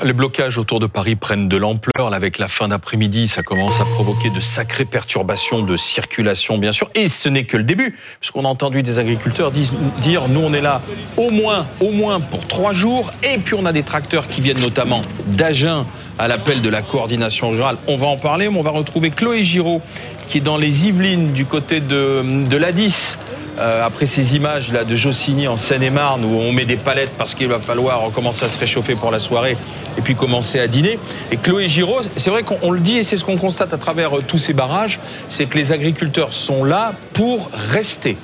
Les blocages autour de Paris prennent de l'ampleur. Avec la fin d'après-midi, ça commence à provoquer de sacrées perturbations de circulation, bien sûr. Et ce n'est que le début, puisqu'on a entendu des agriculteurs dire, nous, on est là au moins, au moins pour trois jours. Et puis, on a des tracteurs qui viennent notamment d'Agen à l'appel de la coordination rurale. On va en parler, mais on va retrouver Chloé Giraud, qui est dans les Yvelines, du côté de, de l'Adis. Euh, après ces images là de Jossigny en Seine-et-Marne où on met des palettes parce qu'il va falloir commencer à se réchauffer pour la soirée et puis commencer à dîner. Et Chloé Giraud, c'est vrai qu'on le dit et c'est ce qu'on constate à travers euh, tous ces barrages, c'est que les agriculteurs sont là pour rester.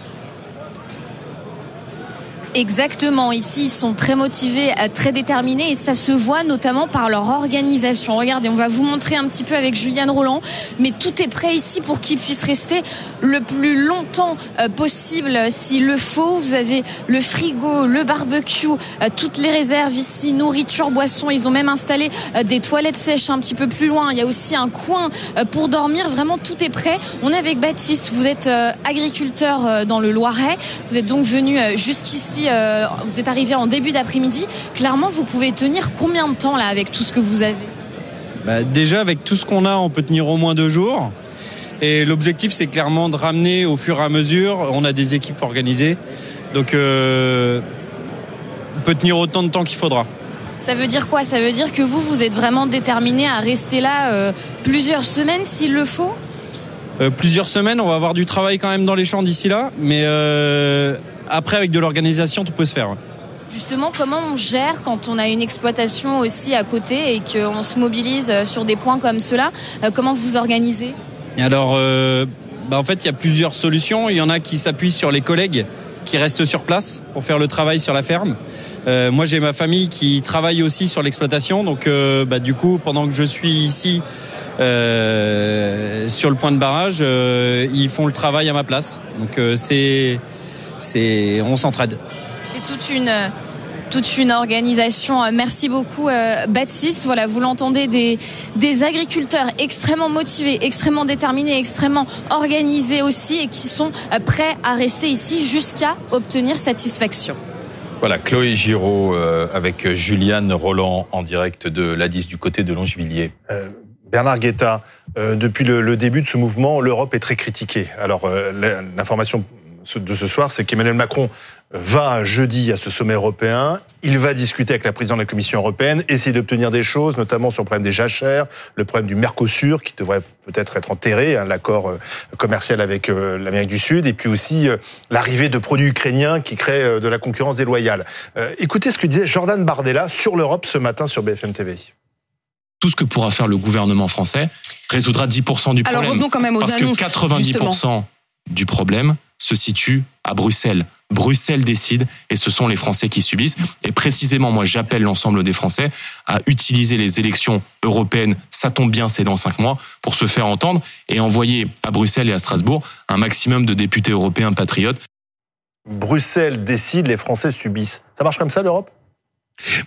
Exactement. Ici, ils sont très motivés, euh, très déterminés et ça se voit notamment par leur organisation. Regardez, on va vous montrer un petit peu avec Juliane Roland, mais tout est prêt ici pour qu'ils puissent rester le plus longtemps euh, possible s'il le faut. Vous avez le frigo, le barbecue, euh, toutes les réserves ici, nourriture, boissons. Ils ont même installé des toilettes sèches un petit peu plus loin. Il y a aussi un coin pour dormir. Vraiment, tout est prêt. On est avec Baptiste. Vous êtes agriculteur dans le Loiret. Vous êtes donc venu jusqu'ici euh, vous êtes arrivé en début d'après-midi. Clairement, vous pouvez tenir combien de temps là avec tout ce que vous avez? Bah, Déjà, avec tout ce qu'on a, on peut tenir au moins deux jours. Et l'objectif, c'est clairement de ramener au fur et à mesure. On a des équipes organisées. Donc, euh, on peut tenir autant de temps qu'il faudra. Ça veut dire quoi? Ça veut dire que vous, vous êtes vraiment déterminé à rester là euh, plusieurs semaines s'il le faut? Plusieurs semaines, on va avoir du travail quand même dans les champs d'ici là. Mais après, avec de l'organisation, tout peut se faire. Justement, comment on gère quand on a une exploitation aussi à côté et qu'on se mobilise euh, sur des points comme cela euh, Comment vous organisez? Alors, euh, bah en fait, il y a plusieurs solutions. Il y en a qui s'appuient sur les collègues qui restent sur place pour faire le travail sur la ferme. Euh, moi, j'ai ma famille qui travaille aussi sur l'exploitation. Donc, euh, bah, du coup, pendant que je suis ici sur le point de barrage, ils font le travail à ma place. Donc, c'est c'est on s'entraide. C'est toute une toute une organisation. Merci beaucoup euh, Baptiste. Voilà, vous l'entendez des, des agriculteurs extrêmement motivés, extrêmement déterminés, extrêmement organisés aussi et qui sont euh, prêts à rester ici jusqu'à obtenir satisfaction. Voilà, Chloé Giraud euh, avec Juliane Roland en direct de l'Adis du côté de Longvilliers. Bernard Guetta, depuis le, le, début de ce mouvement, l'Europe est très critiquée. Alors, l'information de ce soir, c'est qu'Emmanuel Macron va jeudi à ce sommet européen. Il va discuter avec la présidente de la Commission européenne, essayer d'obtenir des choses, notamment sur le problème des jachères, le problème du Mercosur, qui devrait peut-être être enterré, hein, l'accord euh, commercial avec euh, l'Amérique du Sud, et puis aussi euh, l'arrivée de produits ukrainiens qui créent de la concurrence déloyale. Écoutez ce que disait Jordan Bardella sur l'Europe ce matin sur BFM TV tout ce que pourra faire le gouvernement français résoudra 10% du problème. Alors revenons quand même aux Parce que 90% du problème se situe à Bruxelles. Bruxelles décide et ce sont les Français qui subissent. Et précisément, moi, j'appelle l'ensemble des Français à utiliser les élections européennes, ça tombe bien, c'est dans cinq mois, pour se faire entendre et envoyer à Bruxelles et à Strasbourg un maximum de députés européens patriotes. Bruxelles décide, les Français subissent. Ça marche comme ça, l'Europe?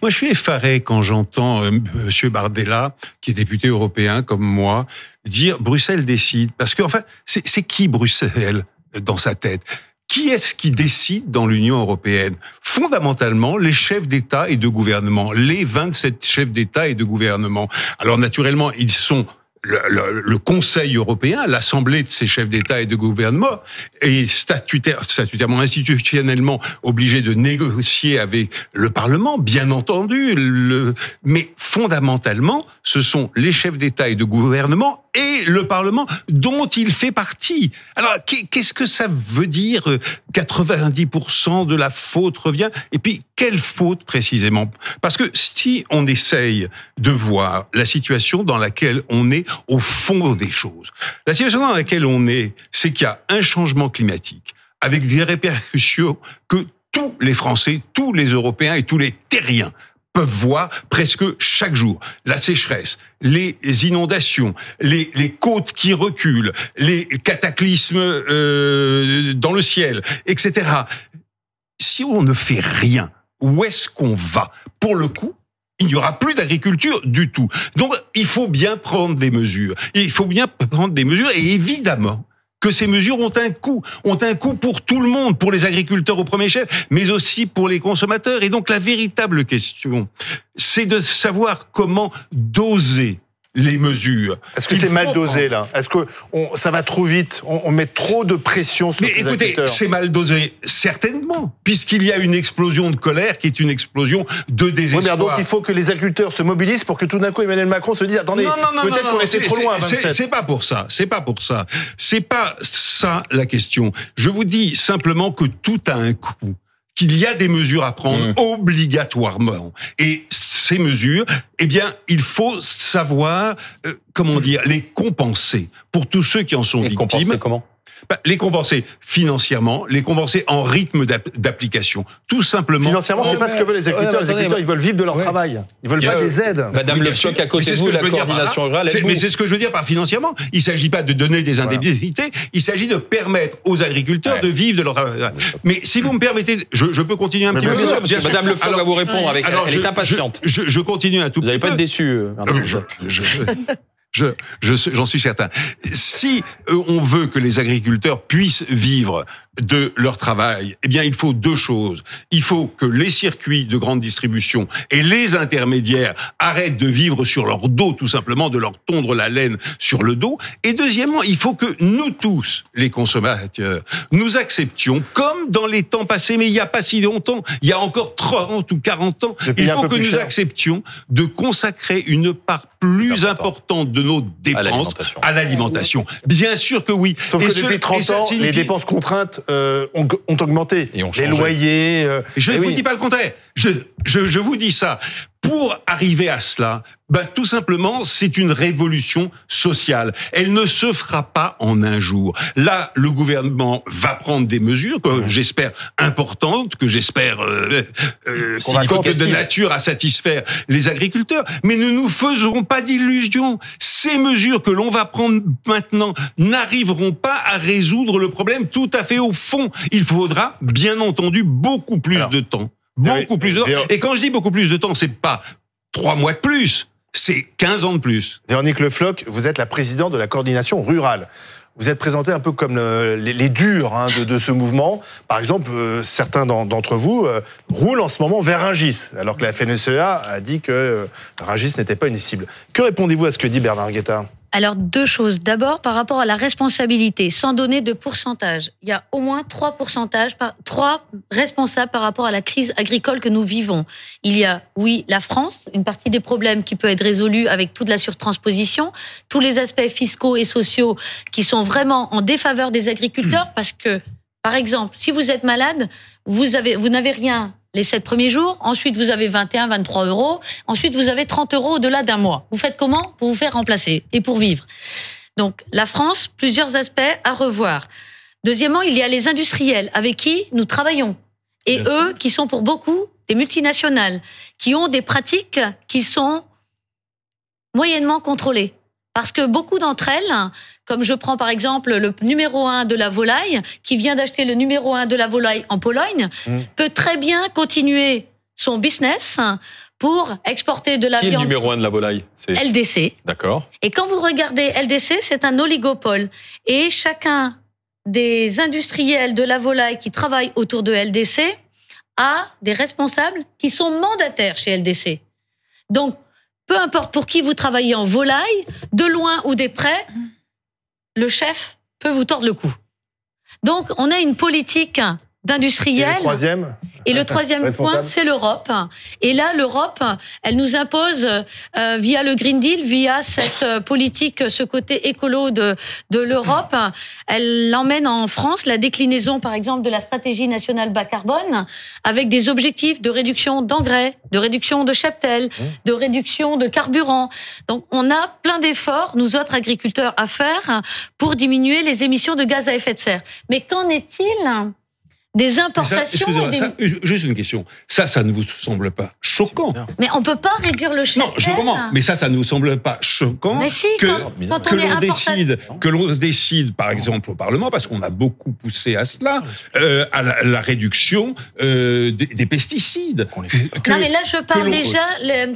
Moi, je suis effaré quand j'entends euh, Monsieur Bardella, qui est député européen comme moi, dire Bruxelles décide. Parce que, enfin, c'est qui Bruxelles? Dans sa tête qui est-ce qui décide dans l'Union européenne? Fondamentalement, les chefs d'État et de gouvernement, les 27 chefs d'État et de gouvernement. Alors naturellement, ils sont le, Conseil européen, l'Assemblée de ces chefs d'État et de gouvernement, est statutaire, statutairement, institutionnellement obligé de négocier avec le Parlement, bien entendu. Le, mais fondamentalement, ce sont les chefs d'État et de gouvernement et le Parlement dont il fait partie. Alors, qu'est-ce que ça veut dire 90% de la faute revient? Et puis, quelle faute précisément? Parce que si on essaye de voir la situation dans laquelle on est au fond des choses, la situation dans laquelle on est, c'est qu'il y a un changement climatique avec des répercussions que tous les Français, tous les Européens et tous les terriens peuvent voir presque chaque jour. La sécheresse, les inondations, les, les côtes qui reculent, les cataclysmes euh, dans le ciel, etc. Si on ne fait rien, où est-ce qu'on va? Pour le coup, il n'y aura plus d'agriculture du tout. Donc, il faut bien prendre des mesures. Il faut bien prendre des mesures et évidemment, que ces mesures ont un coût, ont un coût pour tout le monde, pour les agriculteurs au premier chef, mais aussi pour les consommateurs. Et donc la véritable question, c'est de savoir comment doser les mesures. Est-ce que c'est mal dosé là? Est-ce que ça va trop vite? On, met trop de pression sur Mais ces écoutez, c'est mal dosé certainement, puisqu'il y a une explosion de colère qui est une explosion de désespoir. donc il faut que les agriculteurs se mobilisent pour que tout d'un coup Emmanuel Macron se dise attendez, peut-être qu'on était trop loin. C'est pas pour ça. C'est pas pour ça. C'est pas ça la question. Je vous dis simplement que tout a un coût qu'il y a des mesures à prendre mmh. obligatoirement. Et ces mesures, eh bien, il faut savoir, euh, comment dire, les compenser pour tous ceux qui en sont victimes. Compenser comment? Bah, les compenser financièrement, les compenser en rythme d'application, tout simplement. Financièrement, c'est pas ce que veulent les agriculteurs. les agriculteurs, ils veulent vivre de leur travail. Ils veulent pas des aides. Madame Le Choc à côté de vous, la coordination rurale. Mais c'est ce que je veux dire par financièrement. Il s'agit pas de donner des indemnités. Il s'agit de permettre aux agriculteurs de vivre de leur travail. Mais si vous me permettez, je, peux continuer un petit peu. Bien sûr, Madame Le Floch va vous répondre avec. Elle est impatiente. Je continue un tout petit peu. Vous n'allez pas être déçu. Euh, je, j'en suis certain. Si euh, on veut que les agriculteurs puissent vivre de leur travail, eh bien, il faut deux choses. Il faut que les circuits de grande distribution et les intermédiaires arrêtent de vivre sur leur dos, tout simplement, de leur tondre la laine sur le dos. Et deuxièmement, il faut que nous tous, les consommateurs, nous acceptions, comme dans les temps passés, mais il n'y a pas si longtemps, il y a encore 30 ou 40 ans, il faut que nous acceptions de consacrer une part plus importante de nos dépenses à l'alimentation. Bien sûr que oui. Sauf que depuis 30 ans, les dépenses contraintes euh, ont, augmenté. Et les loyers. Euh, je ne vous dis pas le contraire. Je, je, je vous dis ça. Pour arriver à cela, ben, tout simplement, c'est une révolution sociale. Elle ne se fera pas en un jour. Là, le gouvernement va prendre des mesures que j'espère importantes, que j'espère euh, euh, de nature à satisfaire les agriculteurs. Mais ne nous faisons pas d'illusions. Ces mesures que l'on va prendre maintenant n'arriveront pas à résoudre le problème tout à fait au fond. Il faudra, bien entendu, beaucoup plus de temps. Beaucoup plus de temps. Et quand je dis beaucoup plus de temps, c'est pas trois mois de plus, c'est 15 ans de plus. Véronique Le Floch, vous êtes la présidente de la coordination rurale. Vous êtes présenté un peu comme les, durs hein, de, ce mouvement. Par exemple, euh, certains d'entre vous euh, roulent en ce moment vers Rungis, alors que la FNSEA a dit que euh, Rungis n'était pas une cible. Que répondez-vous à ce que dit Bernard Guetta alors, deux choses. D'abord, par rapport à la responsabilité, sans donner de pourcentage, il y a au moins trois pourcentages, trois responsables par rapport à la crise agricole que nous vivons. Il y a, oui, la France, une partie des problèmes qui peut être résolue avec toute la surtransposition, tous les aspects fiscaux et sociaux qui sont vraiment en défaveur des agriculteurs parce que, par exemple, si vous êtes malade, vous avez, vous n'avez rien les sept premiers jours. Ensuite, vous avez 21, 23 euros. Ensuite, vous avez 30 euros au-delà d'un mois. Vous faites comment pour vous faire remplacer et pour vivre? Donc, la France, plusieurs aspects à revoir. Deuxièmement, il y a les industriels avec qui nous travaillons. Et eux, qui sont pour beaucoup des multinationales, qui ont des pratiques qui sont moyennement contrôlées. Parce que beaucoup d'entre elles comme je prends par exemple le numéro un de la volaille, qui vient d'acheter le numéro un de la volaille en Pologne, mmh. peut très bien continuer son business pour exporter de la qui viande. Est le numéro un de la volaille? LDC. D'accord. Et quand vous regardez LDC, c'est un oligopole. Et chacun des industriels de la volaille qui travaillent autour de LDC a des responsables qui sont mandataires chez LDC. Donc, peu importe pour qui vous travaillez en volaille, de loin ou des près, le chef peut vous tordre le cou. Donc, on a une politique d'industriels. Et le troisième Et le troisième point, c'est l'Europe. Et là, l'Europe, elle nous impose, euh, via le Green Deal, via cette euh, politique, ce côté écolo de, de l'Europe, elle emmène en France la déclinaison, par exemple, de la stratégie nationale bas carbone, avec des objectifs de réduction d'engrais, de réduction de cheptel, mmh. de réduction de carburant. Donc, on a plein d'efforts, nous autres agriculteurs, à faire pour diminuer les émissions de gaz à effet de serre. Mais qu'en est-il des importations. juste une question. Ça, ça ne vous semble pas choquant Mais on peut pas réduire le cheptel. Non, je comprends. Mais ça, ça ne vous semble pas choquant mais si, que, quand, que l'on décide, que l'on décide, par exemple au Parlement, parce qu'on a beaucoup poussé à cela, euh, à la, réduction euh, des, pesticides. non, mais là, je parle déjà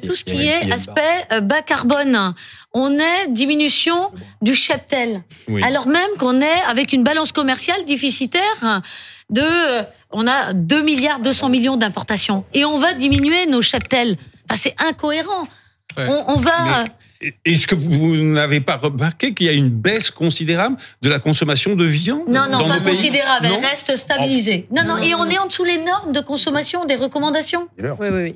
tout ce qui est aspect euh, bas carbone. On est diminution du cheptel. Oui. Alors même qu'on est avec une balance commerciale déficitaire de, on a 2 milliards 200 millions d'importations et on va diminuer nos cheptels. Enfin, c'est incohérent. Ouais. On, on va. Mais Est-ce que vous n'avez pas remarqué qu'il y a une baisse considérable de la consommation de viande Non, non, dans pas nos pays? considérable. Non Elle reste stabilisée. Non, non, et on est en dessous les normes de consommation, des recommandations. Oui, oui,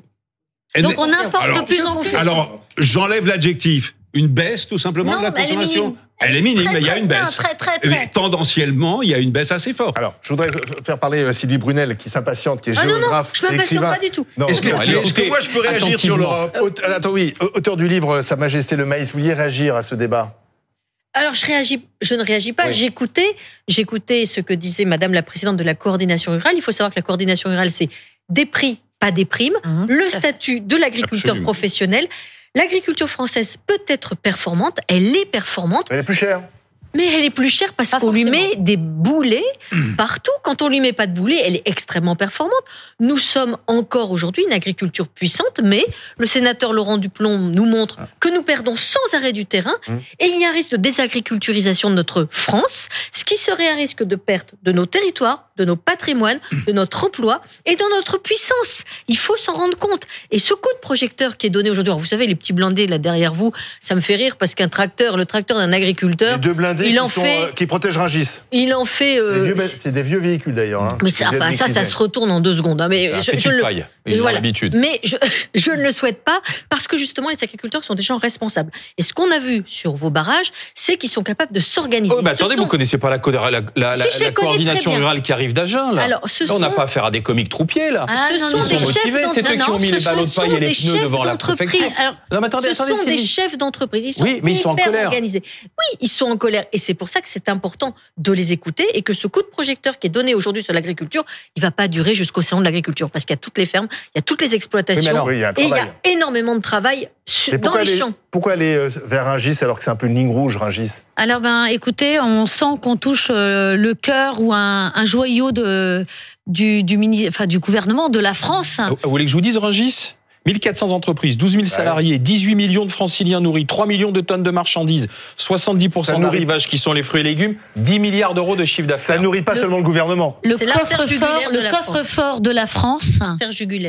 oui. Donc on importe Alors- de plus en plus. Alors, j'enlève l'adjectif. Une baisse, tout simplement, Non, de la mais elle est consommation minime. Elle est minime, Très, mais il y a une non, baisse. Très, très, Mais très. tendanciellement, il y a une baisse assez forte. Alors, je voudrais faire parler euh, Sylvie Brunel, qui s'impatiente, qui est Ah non, non, géographe, je m'impatiente écrivain. pas du tout. Non, Est-ce que, non, allez, est-ce que écoutez, moi je peux réagir sur l'Europe Aute- Attends, oui, auteur du livre Sa Majesté le Maïs, vous vouliez réagir à ce débat Alors je réagis, je ne réagis pas. Oui. J'écoutais, j'écoutais ce que disait Madame la présidente de la coordination rurale. Il faut savoir que la coordination rurale, c'est des prix, pas des primes. Mhm. Le statut de l'agriculteur Absolument. professionnel. L'agriculture française peut être performante, elle est performante, Elle est plus chère. mais elle est plus chère parce qu'on lui met des boulets partout. Quand on lui met pas de boulets, elle est extrêmement performante. Nous sommes encore aujourd'hui une agriculture puissante, mais le sénateur Laurent Duplon nous montre que nous perdons sans arrêt du terrain Mmh. et il y a un risque de désagriculturisation de notre France, ce qui serait un risque de perte de nos territoires, de nos patrimoines, de notre emploi et de notre puissance. Il faut s'en rendre compte. Et ce coup de projecteur qui est donné aujourd'hui, vous savez, les petits blindés là derrière vous, ça me fait rire parce qu'un tracteur, le tracteur d'un agriculteur, Les deux blindés il qui, en sont, fait- euh, qui protègent Rungis. il en fait. C'est euh, des vieux- C'est des vieux véhicules d'ailleurs. hein. mais ça, enfin, ça, ça se retourne en deux secondes. hein, mais je, je le, paille. Ils ont voilà. l'habitude. mais je, je ne le souhaite pas parce que justement les agriculteurs sont des gens responsables. Et ce qu'on a vu sur vos barrages, c'est qu'ils sont capables de s'organiser. Oh, mais Ce attendez, sont- vous connaissez pas la, Si, coordination rurale qui arrive d'Agen, là. Alors, ce Là, on n'a sont- pas affaire à des comiques troupiers, là. Ah, ce non, sont des sont chefs motivés, c'est eux qui d'entreprise. ont mis ce les ballots de sont paille et les des pneus chefs devant la d'entreprise. préfecture. Alors, Non, mais attendez, ce attendez, sont des chefs d'entreprise. Ils sont Oui, mais ils sont en colère. organisés. Oui, ils sont en colère. Et c'est pour ça que c'est important de les écouter et que ce coup de projecteur qui est donné aujourd'hui sur l'agriculture, il va pas durer jusqu'au salon de l'agriculture parce qu'il y a toutes les fermes, il y a toutes les exploitations. alors, oui, il y a un et il y a énormément de travail dans les champs. pourquoi aller euh, vers Rungis alors que c'est un peu une ligne rouge, Rungis? Alors ben, écoutez, on sent qu'on touche euh, le cœur ou un, un joyau de du du, mini, enfin, du gouvernement de la France. Ah, Vous voulez que je vous dise, Rungis? 1400 entreprises, 12 000 salariés, 18 millions de franciliens nourris, 3 millions de tonnes de marchandises, 70% Ça nourrit- d'arrivages qui sont les fruits et légumes, 10 milliards d'euros de chiffre Ça d'affaires. nourrit pas Le- seulement le gouvernement. Le coffre-fort, de coffre-fort de la France,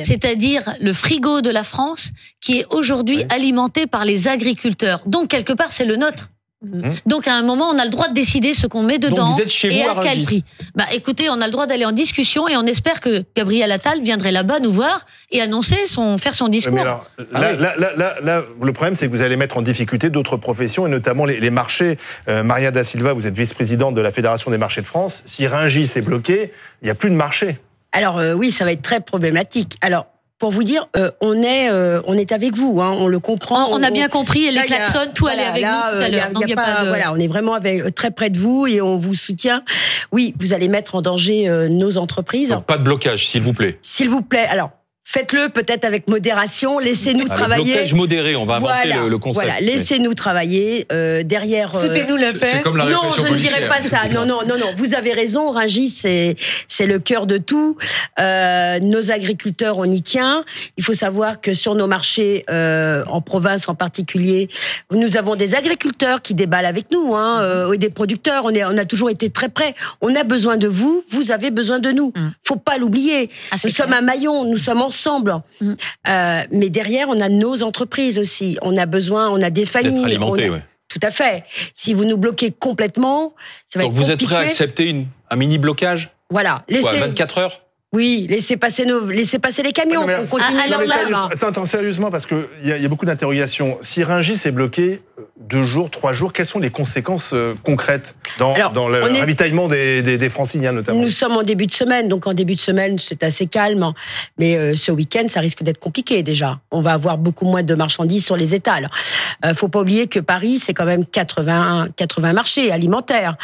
c'est-à-dire le frigo de la France, qui est aujourd'hui Oui. alimenté par les agriculteurs. Donc quelque part, c'est le nôtre. Mhm. Donc à un moment, on a le droit de décider ce qu'on met dedans vous êtes chez et vous à à quel prix? Bah écoutez, on a le droit d'aller en discussion et on espère que Gabriel Attal viendrait là-bas nous voir et annoncer son faire son discours. Mais alors, Ah là, oui. là, là, là, là, le problème, c'est que vous allez mettre en difficulté d'autres professions et notamment les, les marchés. Euh, Maria da Silva, vous êtes vice-présidente de la Fédération des marchés de France. Si Rungis est bloqué, il n'y a plus de marché. Alors euh, oui, ça va être très problématique. Alors pour vous dire, euh, on est euh, on est avec vous, hein, on le comprend. on, on a bien compris, et les klaxons, tout voilà, allait avec là, nous tout euh, à a- l'heure. Y a il y a pas de- Voilà, on est vraiment avec, euh, très près de vous et on vous soutient. Oui, vous allez mettre en danger euh, nos entreprises. Donc pas de blocage, s'il vous plaît. S'il vous plaît, alors faites-le peut-être avec modération. Laissez-nous le travailler. blocage modéré, on va inventer Voilà, le, le concept. Voilà, laissez-nous travailler euh, derrière. euh, Foutez-nous la paix. C'est comme la non, je ne dirais pas ça. Non, non, non, non. Vous avez raison. Rungis, c'est c'est le cœur de tout. Euh, nos agriculteurs, on y tient. Il faut savoir que sur nos marchés, euh, en province en particulier, nous avons des agriculteurs qui déballent avec nous, hein, euh, et des producteurs. On est, on a toujours été très près. On a besoin de vous. Vous avez besoin de nous. Mm. Faut pas l'oublier. Ah, Nous sommes un maillon. Nous sommes ensemble. Mm. Euh, mais derrière, on a nos entreprises aussi. On a besoin. On a des familles. alimenté, on a- ouais. Tout à fait. Si vous nous bloquez complètement, ça va Donc être vous êtes compliqué. prêt à accepter une, un mini blocage Voilà, Quoi, laissez, 24 heures oui, laissez passer nos, laissez passer les camions. Mais- on continue Ah, alors là- hein. Attends, attends, sérieusement, parce qu'il y, a- y a beaucoup d'interrogations. Si Rungis est bloqué euh, deux jours, trois jours, quelles sont les conséquences euh, concrètes dans, Alors, dans le est- ravitaillement des, des, des franciliens notamment? Nous sommes en début de semaine, donc en début de semaine, c'est assez calme. Mais euh, ce week-end, ça risque d'être compliqué déjà. On va avoir beaucoup moins de marchandises sur les étals. Euh, faut pas oublier que Paris, c'est quand même 80, 80 marchés alimentaires.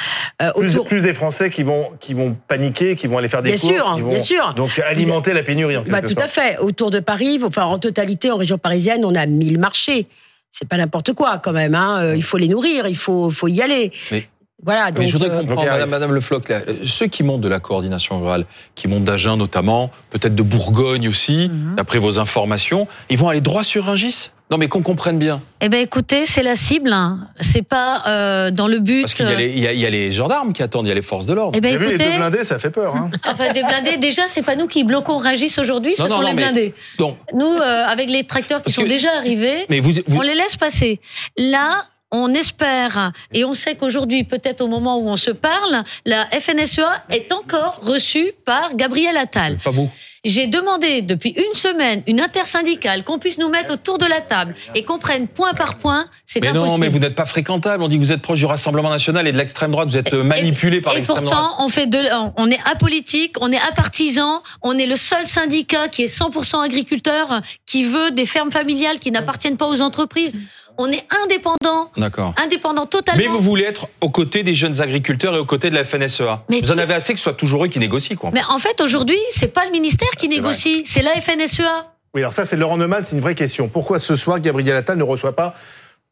Euh, plus, plus des Français qui vont, qui vont paniquer, qui vont aller faire des Bien courses, sûr, qui vont bien sûr. Donc alimenter la pénurie en quelque Bah, tout sorte. à fait. Autour de Paris, enfin en totalité, en région parisienne, on a 1000 marchés. C'est pas n'importe quoi quand même. Hein. Euh, Il faut les nourrir, il faut, faut y aller. Mais- Voilà. Mais je voudrais euh, comprendre, Madame, Madame Le Floch, là, euh, ceux qui montent de la coordination rurale, qui montent d'Agen notamment, peut-être de Bourgogne aussi, Mhm. d'après vos informations, ils vont aller droit sur Rungis? Non, mais qu'on comprenne bien. Eh ben, écoutez, c'est la cible. hein. C'est pas euh, dans le but. Parce qu'il y, a les- il y a- il y a les gendarmes qui attendent, il y a les forces de l'ordre. Eh ben, J'ai vu les écoutez, deux blindés, ça fait peur. Hein. enfin, des blindés. Déjà, c'est pas nous qui bloquons Rungis aujourd'hui, ce Non, sont non, les mais- blindés. Donc, Nous, euh, avec les tracteurs qui Parce sont que- déjà arrivés, mais vous, vous- on les laisse passer. Là, on espère, et on sait qu'aujourd'hui, peut-être au moment où on se parle, la FNSEA est encore reçue par Gabriel Attal. pas vous. J'ai demandé depuis une semaine une intersyndicale qu'on puisse nous mettre autour de la table et qu'on prenne point par point. C'est Mais impossible. non, mais vous n'êtes pas fréquentable. On dit que vous êtes proche du Rassemblement national et de l'extrême droite. Vous êtes euh, manipulé par Et l'extrême droite. pourtant, on fait de, on est apolitique, on est apartisan, on est le seul syndicat qui est 100% agriculteur, qui veut des fermes familiales qui n'appartiennent pas aux entreprises. On est indépendant, D'accord. indépendant totalement. Mais vous voulez être aux côtés des jeunes agriculteurs et aux côtés de la FNSEA. Mais vous en avez assez que ce soit toujours eux qui négocient, quoi. Mais en fait, aujourd'hui, c'est pas le ministère qui négocie, c'est la FNSEA. Oui, alors ça, c'est Laurent Neumann, c'est une vraie question. Pourquoi ce soir, Gabriel Attal ne reçoit pas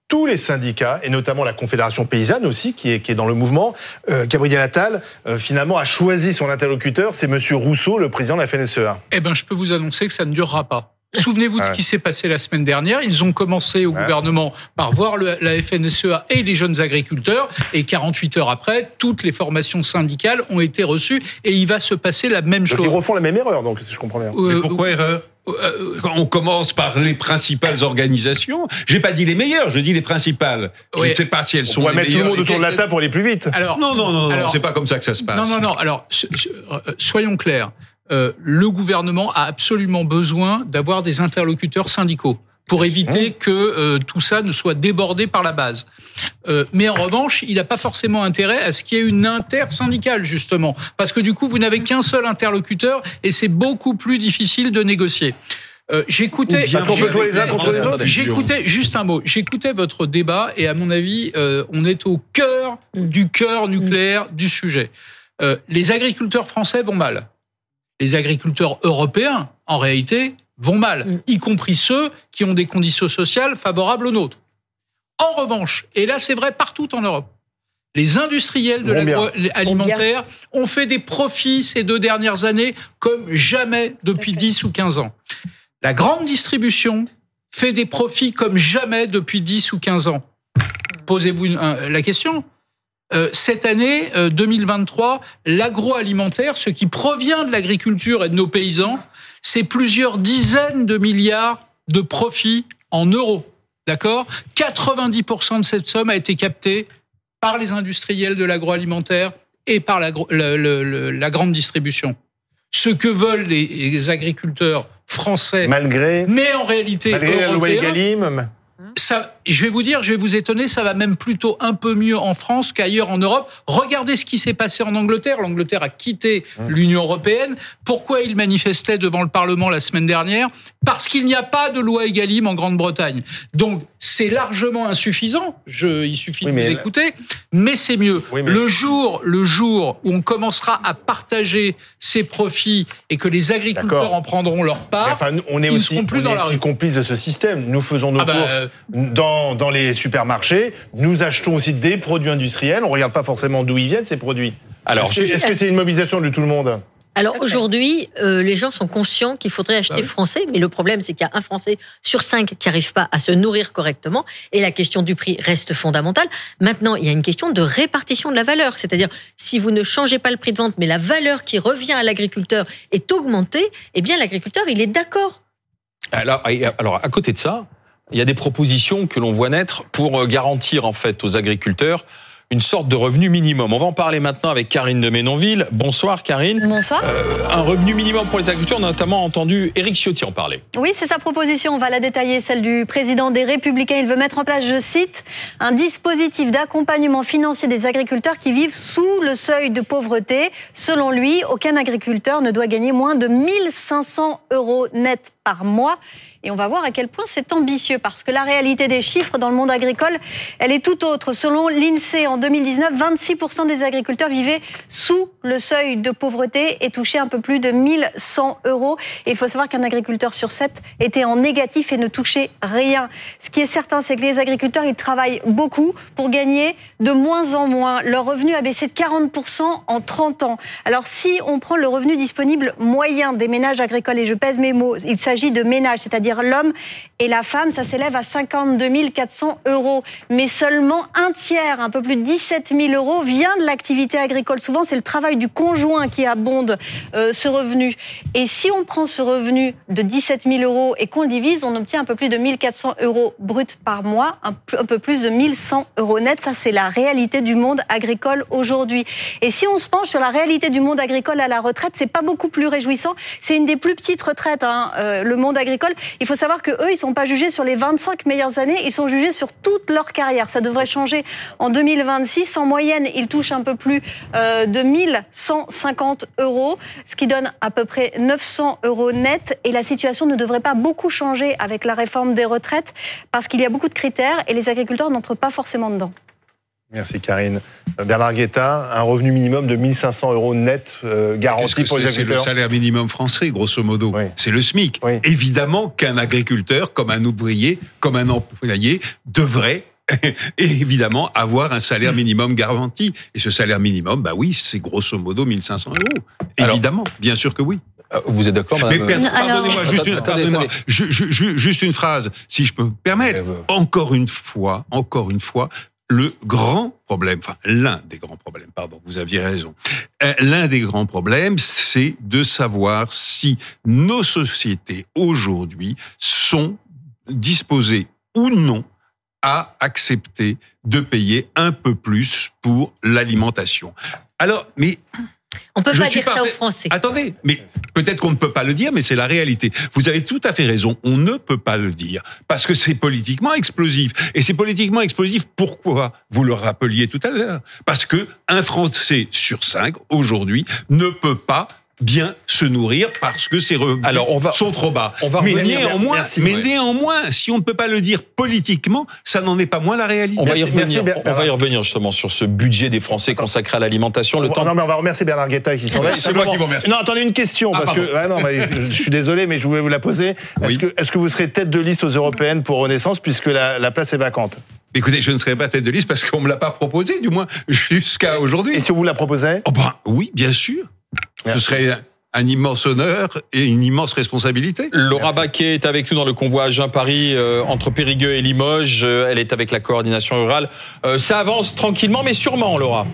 tous les syndicats, et notamment la Confédération paysanne aussi, qui est, qui est dans le mouvement. Euh, Gabriel Attal, euh, finalement, a choisi son interlocuteur, c'est Monsieur Rousseau, le président de la FNSEA. Eh ben, je peux vous annoncer que ça ne durera pas. Souvenez-vous de ce qui s'est passé la semaine dernière. Ils ont commencé au Ouais. gouvernement par voir le- la FNSEA et les jeunes agriculteurs. Et 48 heures après, toutes les formations syndicales ont été reçues. Et il va se passer la même Donc chose. ils refont la même erreur, donc si je comprends bien. Euh, Mais pourquoi erreur euh, On commence par les principales organisations. J'ai pas dit les meilleures, je dis les principales. Je Oui. ne sais pas si elles On sont pourrait les mettre tout le monde autour de la table pour aller plus vite. alors, Non, non, non, non, c'est pas comme ça que ça se passe. Non, non, non. Alors, so- so- euh, soyons clairs. Euh, le gouvernement a absolument besoin d'avoir des interlocuteurs syndicaux pour éviter que euh, tout ça ne soit débordé par la base. Euh, mais en revanche, il n'a pas forcément intérêt à ce qu'il y ait une intersyndicale, justement. Parce que du coup, vous n'avez qu'un seul interlocuteur et c'est beaucoup plus difficile de négocier. Euh, J'écoutais. J'écoutais juste un mot. J'écoutais votre débat et à mon avis, euh, on est au cœur Mm. du cœur nucléaire du sujet. Euh, les agriculteurs français vont mal. Les agriculteurs européens, en réalité, vont mal, Mm. y compris ceux qui ont des conditions sociales favorables aux nôtres. En revanche, et là c'est vrai partout en Europe, les industriels de l'agroalimentaire ont fait des profits ces deux dernières années comme jamais depuis 10 ou 15 ans. La grande distribution fait des profits comme jamais depuis 10 ou 15 ans. Posez-vous la question. Euh, cette année, euh, 2023, l'agroalimentaire, ce qui provient de l'agriculture et de nos paysans, c'est plusieurs dizaines de milliards de profits en euros. D'accord? 90% de cette somme a été captée par les industriels de l'agroalimentaire et par la grande distribution. Ce que veulent les, les agriculteurs français, Malgré, mais en réalité malgré la loi Egalim. Ça, je vais vous dire, je vais vous étonner, ça va même plutôt un peu mieux en France qu'ailleurs en Europe. Regardez ce qui s'est passé en Angleterre. L'Angleterre a quitté l'Union européenne. Pourquoi il manifestait devant le Parlement la semaine dernière? Parce qu'il n'y a pas de loi Egalim en Grande-Bretagne. Donc c'est largement insuffisant. Je, il suffit Oui, de vous écouter, mais c'est mieux. Oui, mais- Le jour, le jour où on commencera à partager ces profits et que les agriculteurs en prendront leur part, Enfin, on est ils aussi, seront plus on dans est la aussi rue. complices de ce système. Nous faisons nos Ah bah, courses euh, dans, dans les supermarchés. Nous achetons aussi des produits industriels. On regarde pas forcément d'où ils viennent ces produits. Alors, Est-ce que c'est une mobilisation de tout le monde? Alors aujourd'hui, euh, les gens sont conscients qu'il faudrait acheter Bah oui. français, mais le problème c'est qu'il y a un Français sur cinq qui n'arrive pas à se nourrir correctement, et la question du prix reste fondamentale. Maintenant, il y a une question de répartition de la valeur, c'est-à-dire si vous ne changez pas le prix de vente, mais la valeur qui revient à l'agriculteur est augmentée, eh bien l'agriculteur il est d'accord. Alors, alors, à côté de ça, il y a des propositions que l'on voit naître pour euh, garantir en fait aux agriculteurs une sorte de revenu minimum. On va en parler maintenant avec Karine de Ménonville. Bonsoir Karine. Bonsoir. Euh, un revenu minimum pour les agriculteurs, on a notamment entendu Éric Ciotti en parler. Oui, c'est sa proposition. On va la détailler, celle du président des Républicains. Il veut mettre en place, je cite, un dispositif d'accompagnement financier des agriculteurs qui vivent sous le seuil de pauvreté. Selon lui, aucun agriculteur ne doit gagner moins de 1500 euros net par mois. Et on va voir à quel point c'est ambitieux, parce que la réalité des chiffres dans le monde agricole, elle est tout autre. Selon l'INSEE, en 2019, 26% des agriculteurs vivaient sous le seuil de pauvreté et touchaient un peu plus de 1100 euros. Et il faut savoir qu'un agriculteur sur sept était en négatif et ne touchait rien. Ce qui est certain, c'est que les agriculteurs, ils travaillent beaucoup pour gagner de moins en moins. Leur revenu a baissé de 40% en 30 ans. Alors si on prend le revenu disponible moyen des ménages agricoles, et je pèse mes mots, il s'agit de ménages, c'est-à-dire l'homme et la femme, ça s'élève à 52 400 euros. Mais seulement un tiers, un peu plus de 17 000 euros, vient de l'activité agricole. Souvent, c'est le travail du conjoint qui abonde euh, ce revenu. Et si on prend ce revenu de 17 000 euros et qu'on le divise, on obtient un peu plus de 1400 euros brut par mois, un, peu plus de 1100 euros net. Ça, c'est la réalité du monde agricole aujourd'hui. Et si on se penche sur la réalité du monde agricole à la retraite, c'est pas beaucoup plus réjouissant. C'est une des plus petites retraites, hein, euh, le monde agricole. Il faut savoir que eux, ils sont pas jugés sur les 25 meilleures années, ils sont jugés sur toute leur carrière. Ça devrait changer en 2026. En moyenne, ils touchent un peu plus euh, de 1150 euros, ce qui donne à peu près 900 euros net. Et la situation ne devrait pas beaucoup changer avec la réforme des retraites parce qu'il y a beaucoup de critères et les agriculteurs n'entrent pas forcément dedans. Merci Karine. Bernard Guetta, un revenu minimum de 1500 euros net euh, garanti pour les agriculteurs. C'est le salaire minimum français, grosso modo. C'est le SMIC. Évidemment qu'un agriculteur, comme un ouvrier, comme un employé, devrait évidemment avoir un salaire minimum garanti. Et ce salaire minimum, bah oui, c'est grosso modo 1500 euros. Évidemment, bien sûr que oui. Euh, vous êtes d'accord, madame Mais pardonnez-moi, juste, une, juste une phrase, si je peux me permettre. Encore une fois, encore une fois, le grand problème, enfin l'un des grands problèmes, pardon, vous aviez raison. Euh, l'un des grands problèmes, c'est de savoir si nos sociétés aujourd'hui sont disposées ou non à accepter de payer un peu plus pour l'alimentation. Alors, mais on peut pas dire ça aux Français. Attendez, mais peut-être qu'on ne peut pas le dire, mais c'est la réalité. Vous avez tout à fait raison. On ne peut pas le dire parce que c'est politiquement explosif. Et c'est politiquement explosif. Pourquoi Vous le rappeliez tout à l'heure? Parce que un Français sur cinq aujourd'hui ne peut pas bien se nourrir parce que ses revenus sont trop bas. mais néanmoins, mais néanmoins, si on ne peut pas le dire politiquement, ça n'en est pas moins la réalité. On va y revenir. on va y revenir justement sur ce budget des Français consacré à l'alimentation. Le temps. Non, mais on va remercier Bernard Guetta qui sont là. C'est moi qui vous remercie. Non, attendez une question ah, parce que non, je suis désolé, mais je voulais vous la poser. Est-ce que est-ce que vous serez tête de liste aux européennes pour Renaissance puisque la, la place est vacante? Écoutez, je ne serai pas tête de liste parce qu'on me l'a pas proposé, du moins jusqu'à aujourd'hui. Et si on vous la proposait? Oh ben oui, bien sûr. Ce serait un immense honneur et une immense responsabilité. Laura Baquet est avec nous dans le convoi Agen-Paris euh, entre Périgueux et Limoges. Euh, elle est avec la coordination rurale. Euh, ça avance tranquillement mais sûrement, Laura.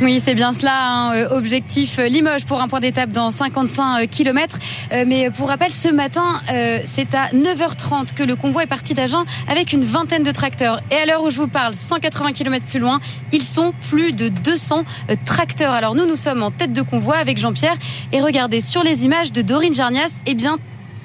Oui, c'est bien cela. Hein. Euh, objectif euh, Limoges pour un point d'étape dans 55 euh, km. Mais pour rappel, ce matin, c'est à 9h30 que le convoi est parti d'Agen avec une vingtaine de tracteurs. Et à l'heure où je vous parle, 180 km plus loin, ils sont plus de 200 tracteurs. Alors nous, nous sommes en tête de convoi avec Jean-Pierre. Et regardez, sur les images de Dorine Jarnias, eh bien,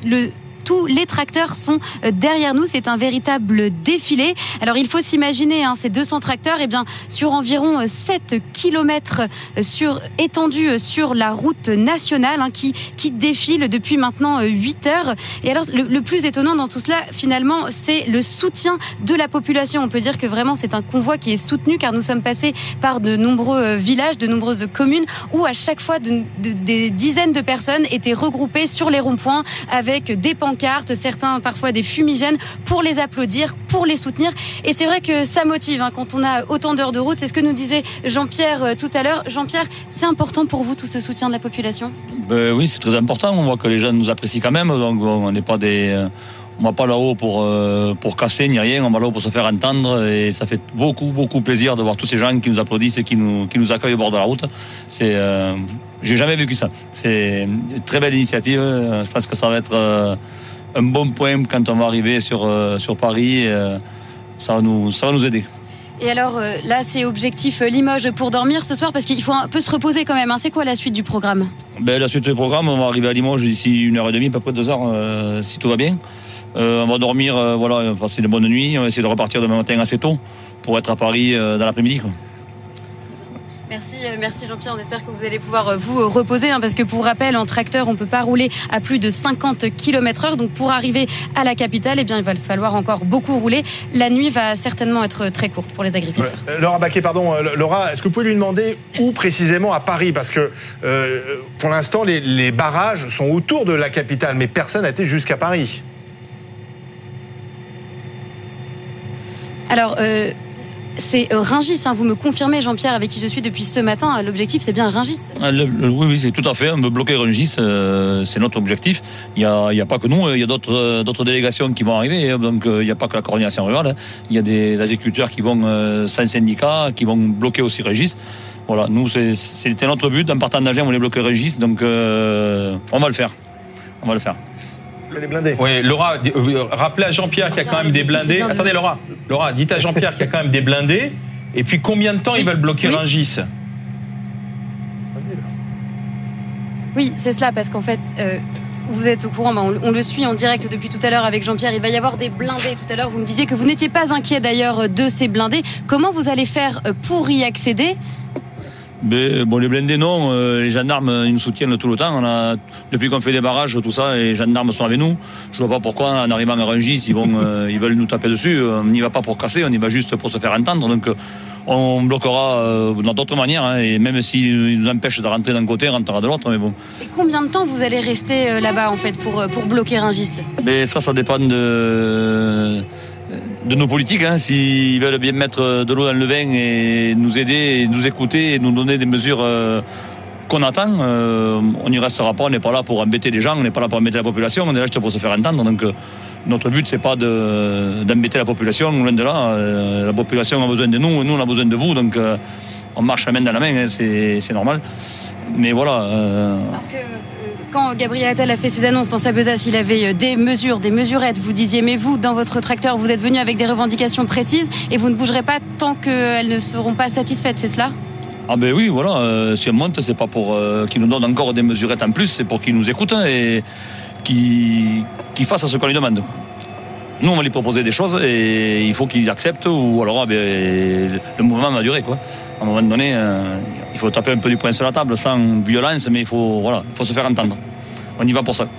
le tous les tracteurs sont euh, derrière nous. C'est un véritable défilé. Alors il faut s'imaginer, hein, ces 200 tracteurs, eh bien, sur environ 7 euh, km euh, sur, étendus sur la route nationale hein, qui, qui défile depuis maintenant 8 heures. Et alors le, plus étonnant dans tout cela, finalement, c'est le soutien de la population. On peut dire que vraiment c'est un convoi qui est soutenu car nous sommes passés par de nombreux villages, de nombreuses communes où à chaque fois des dizaines de personnes étaient regroupées sur les ronds-points avec des pancartes cartes, certains parfois des fumigènes pour les applaudir, pour les soutenir. Et c'est vrai que ça motive hein, quand on a autant d'heures de route. C'est ce que nous disait Jean-Pierre euh, tout à l'heure. Jean-Pierre, c'est important pour vous tout ce soutien de la population? Ben Oui, c'est très important. On voit que les jeunes nous apprécient quand même. Donc on n'est pas des euh, on va pas là-haut pour euh, pour casser ni rien, on va là-haut pour se faire entendre et ça fait beaucoup beaucoup plaisir de voir tous ces gens qui nous applaudissent et qui nous qui nous accueillent au bord de la route. C'est j'ai jamais vécu ça. C'est une très belle initiative. Je pense que ça va être un bon point quand on va arriver sur, euh, sur Paris. Euh, ça, va nous, ça va nous aider. Et alors euh, là, c'est objectif Limoges pour dormir ce soir parce qu'il faut un peu se reposer quand même. Hein. C'est quoi la suite du programme? Ben, La suite du programme, on va arriver à Limoges d'ici une heure et demie, à peu près deux heures, si tout va bien. on va dormir, voilà, on va passer de bonnes nuits. On va essayer de repartir demain matin assez tôt pour être à Paris dans l'après-midi. Merci, euh, merci Jean-Pierre. On espère que vous allez pouvoir euh, vous reposer, hein, parce que pour rappel, en tracteur, on peut pas rouler à plus de 50 km heure. Donc pour arriver à la capitale, eh bien, il va falloir encore beaucoup rouler. La nuit va certainement être très courte pour les agriculteurs. Euh, Laura Baquet, pardon, euh, Laura, est-ce que vous pouvez lui demander où précisément à Paris? Parce que euh, pour l'instant, les, les barrages sont autour de la capitale, mais personne n'a été jusqu'à Paris. Alors, euh, c'est euh, Ringis, hein, vous me confirmez, Jean-Pierre, avec qui je suis depuis ce matin. L'objectif, c'est bien Ringis. Le- oui, oui, c'est tout à fait. On veut bloquer Rungis, euh, c'est notre objectif. Il y a, pas que nous, il y a d'autres, euh, délégations qui vont arriver. hein. Donc, euh, il n'y a pas que la coordination rurale. hein. Il y a des agriculteurs qui vont euh, sans syndicat, qui vont bloquer aussi Rungis. Voilà, nous, c'était notre but. En partant d'Agen, on voulait bloquer Rungis. Donc, euh, on va le faire. On va le faire. Les blindés. Oui, Laura, euh, rappelez à Jean-Pierre qu'il y a quand même des blindés. Attendez, Laura, Laura, dites à Jean-Pierre qu'il y a quand même des blindés. Et puis combien de temps ils Oui. veulent bloquer Oui. Rungis? Oui, c'est cela, parce qu'en fait, euh, vous êtes au courant, bah, on, on le suit en direct depuis tout à l'heure avec Jean-Pierre. Il va y avoir des blindés tout à l'heure. Vous me disiez que vous n'étiez pas inquiet d'ailleurs de ces blindés. Comment vous allez faire euh, pour y accéder? Mais bon, les blindés, non. Euh, les gendarmes, euh, ils nous soutiennent tout le temps. On a, depuis qu'on fait des barrages, tout ça, les gendarmes sont avec nous. Je vois pas pourquoi, en arrivant à Rungis, ils vont, euh, ils veulent nous taper dessus. On n'y va pas pour casser, on y va juste pour se faire entendre. Donc, on bloquera euh, dans d'autres manières. hein. et même s'ils nous empêchent de rentrer d'un côté, on rentrera de l'autre. Mais bon, Et combien de temps vous allez rester euh, là-bas en fait pour, pour bloquer Ringis mais ça, ça dépend de de nos politiques. Hein. S'ils veulent bien mettre de l'eau dans le vin et nous aider, nous écouter et nous donner des mesures euh, qu'on attend, euh, on n'y restera pas. On n'est pas là pour embêter les gens, on n'est pas là pour embêter la population, on est là juste pour se faire entendre. Donc euh, notre but, c'est pas de- d'embêter la population, loin de là. Euh, la population a besoin de nous, nous, on a besoin de vous. Donc euh, on marche la main dans la main, hein, c'est normal. Mais voilà. Parce que quand Gabriel Attal a fait ses annonces dans sa besace, il avait euh, des mesures, des mesurettes. Vous disiez, mais vous, dans votre tracteur, vous êtes venu avec des revendications précises et vous ne bougerez pas tant qu'elles ne seront pas satisfaites, c'est cela? Ah ben oui, voilà, euh, si on monte, c'est pas pour euh, qu'ils nous donnent encore des mesurettes en plus, c'est pour qu'ils nous écoutent hein, et qu'ils qu'ils fassent ce qu'on lui demande. Nous, on va lui proposer des choses et il faut qu'il accepte ou alors ah ben, le mouvement va durer. Quoi. À un moment donné, euh, il faut taper un peu du poing sur la table sans violence, mais il faut, voilà, il faut se faire entendre. On y va pour ça.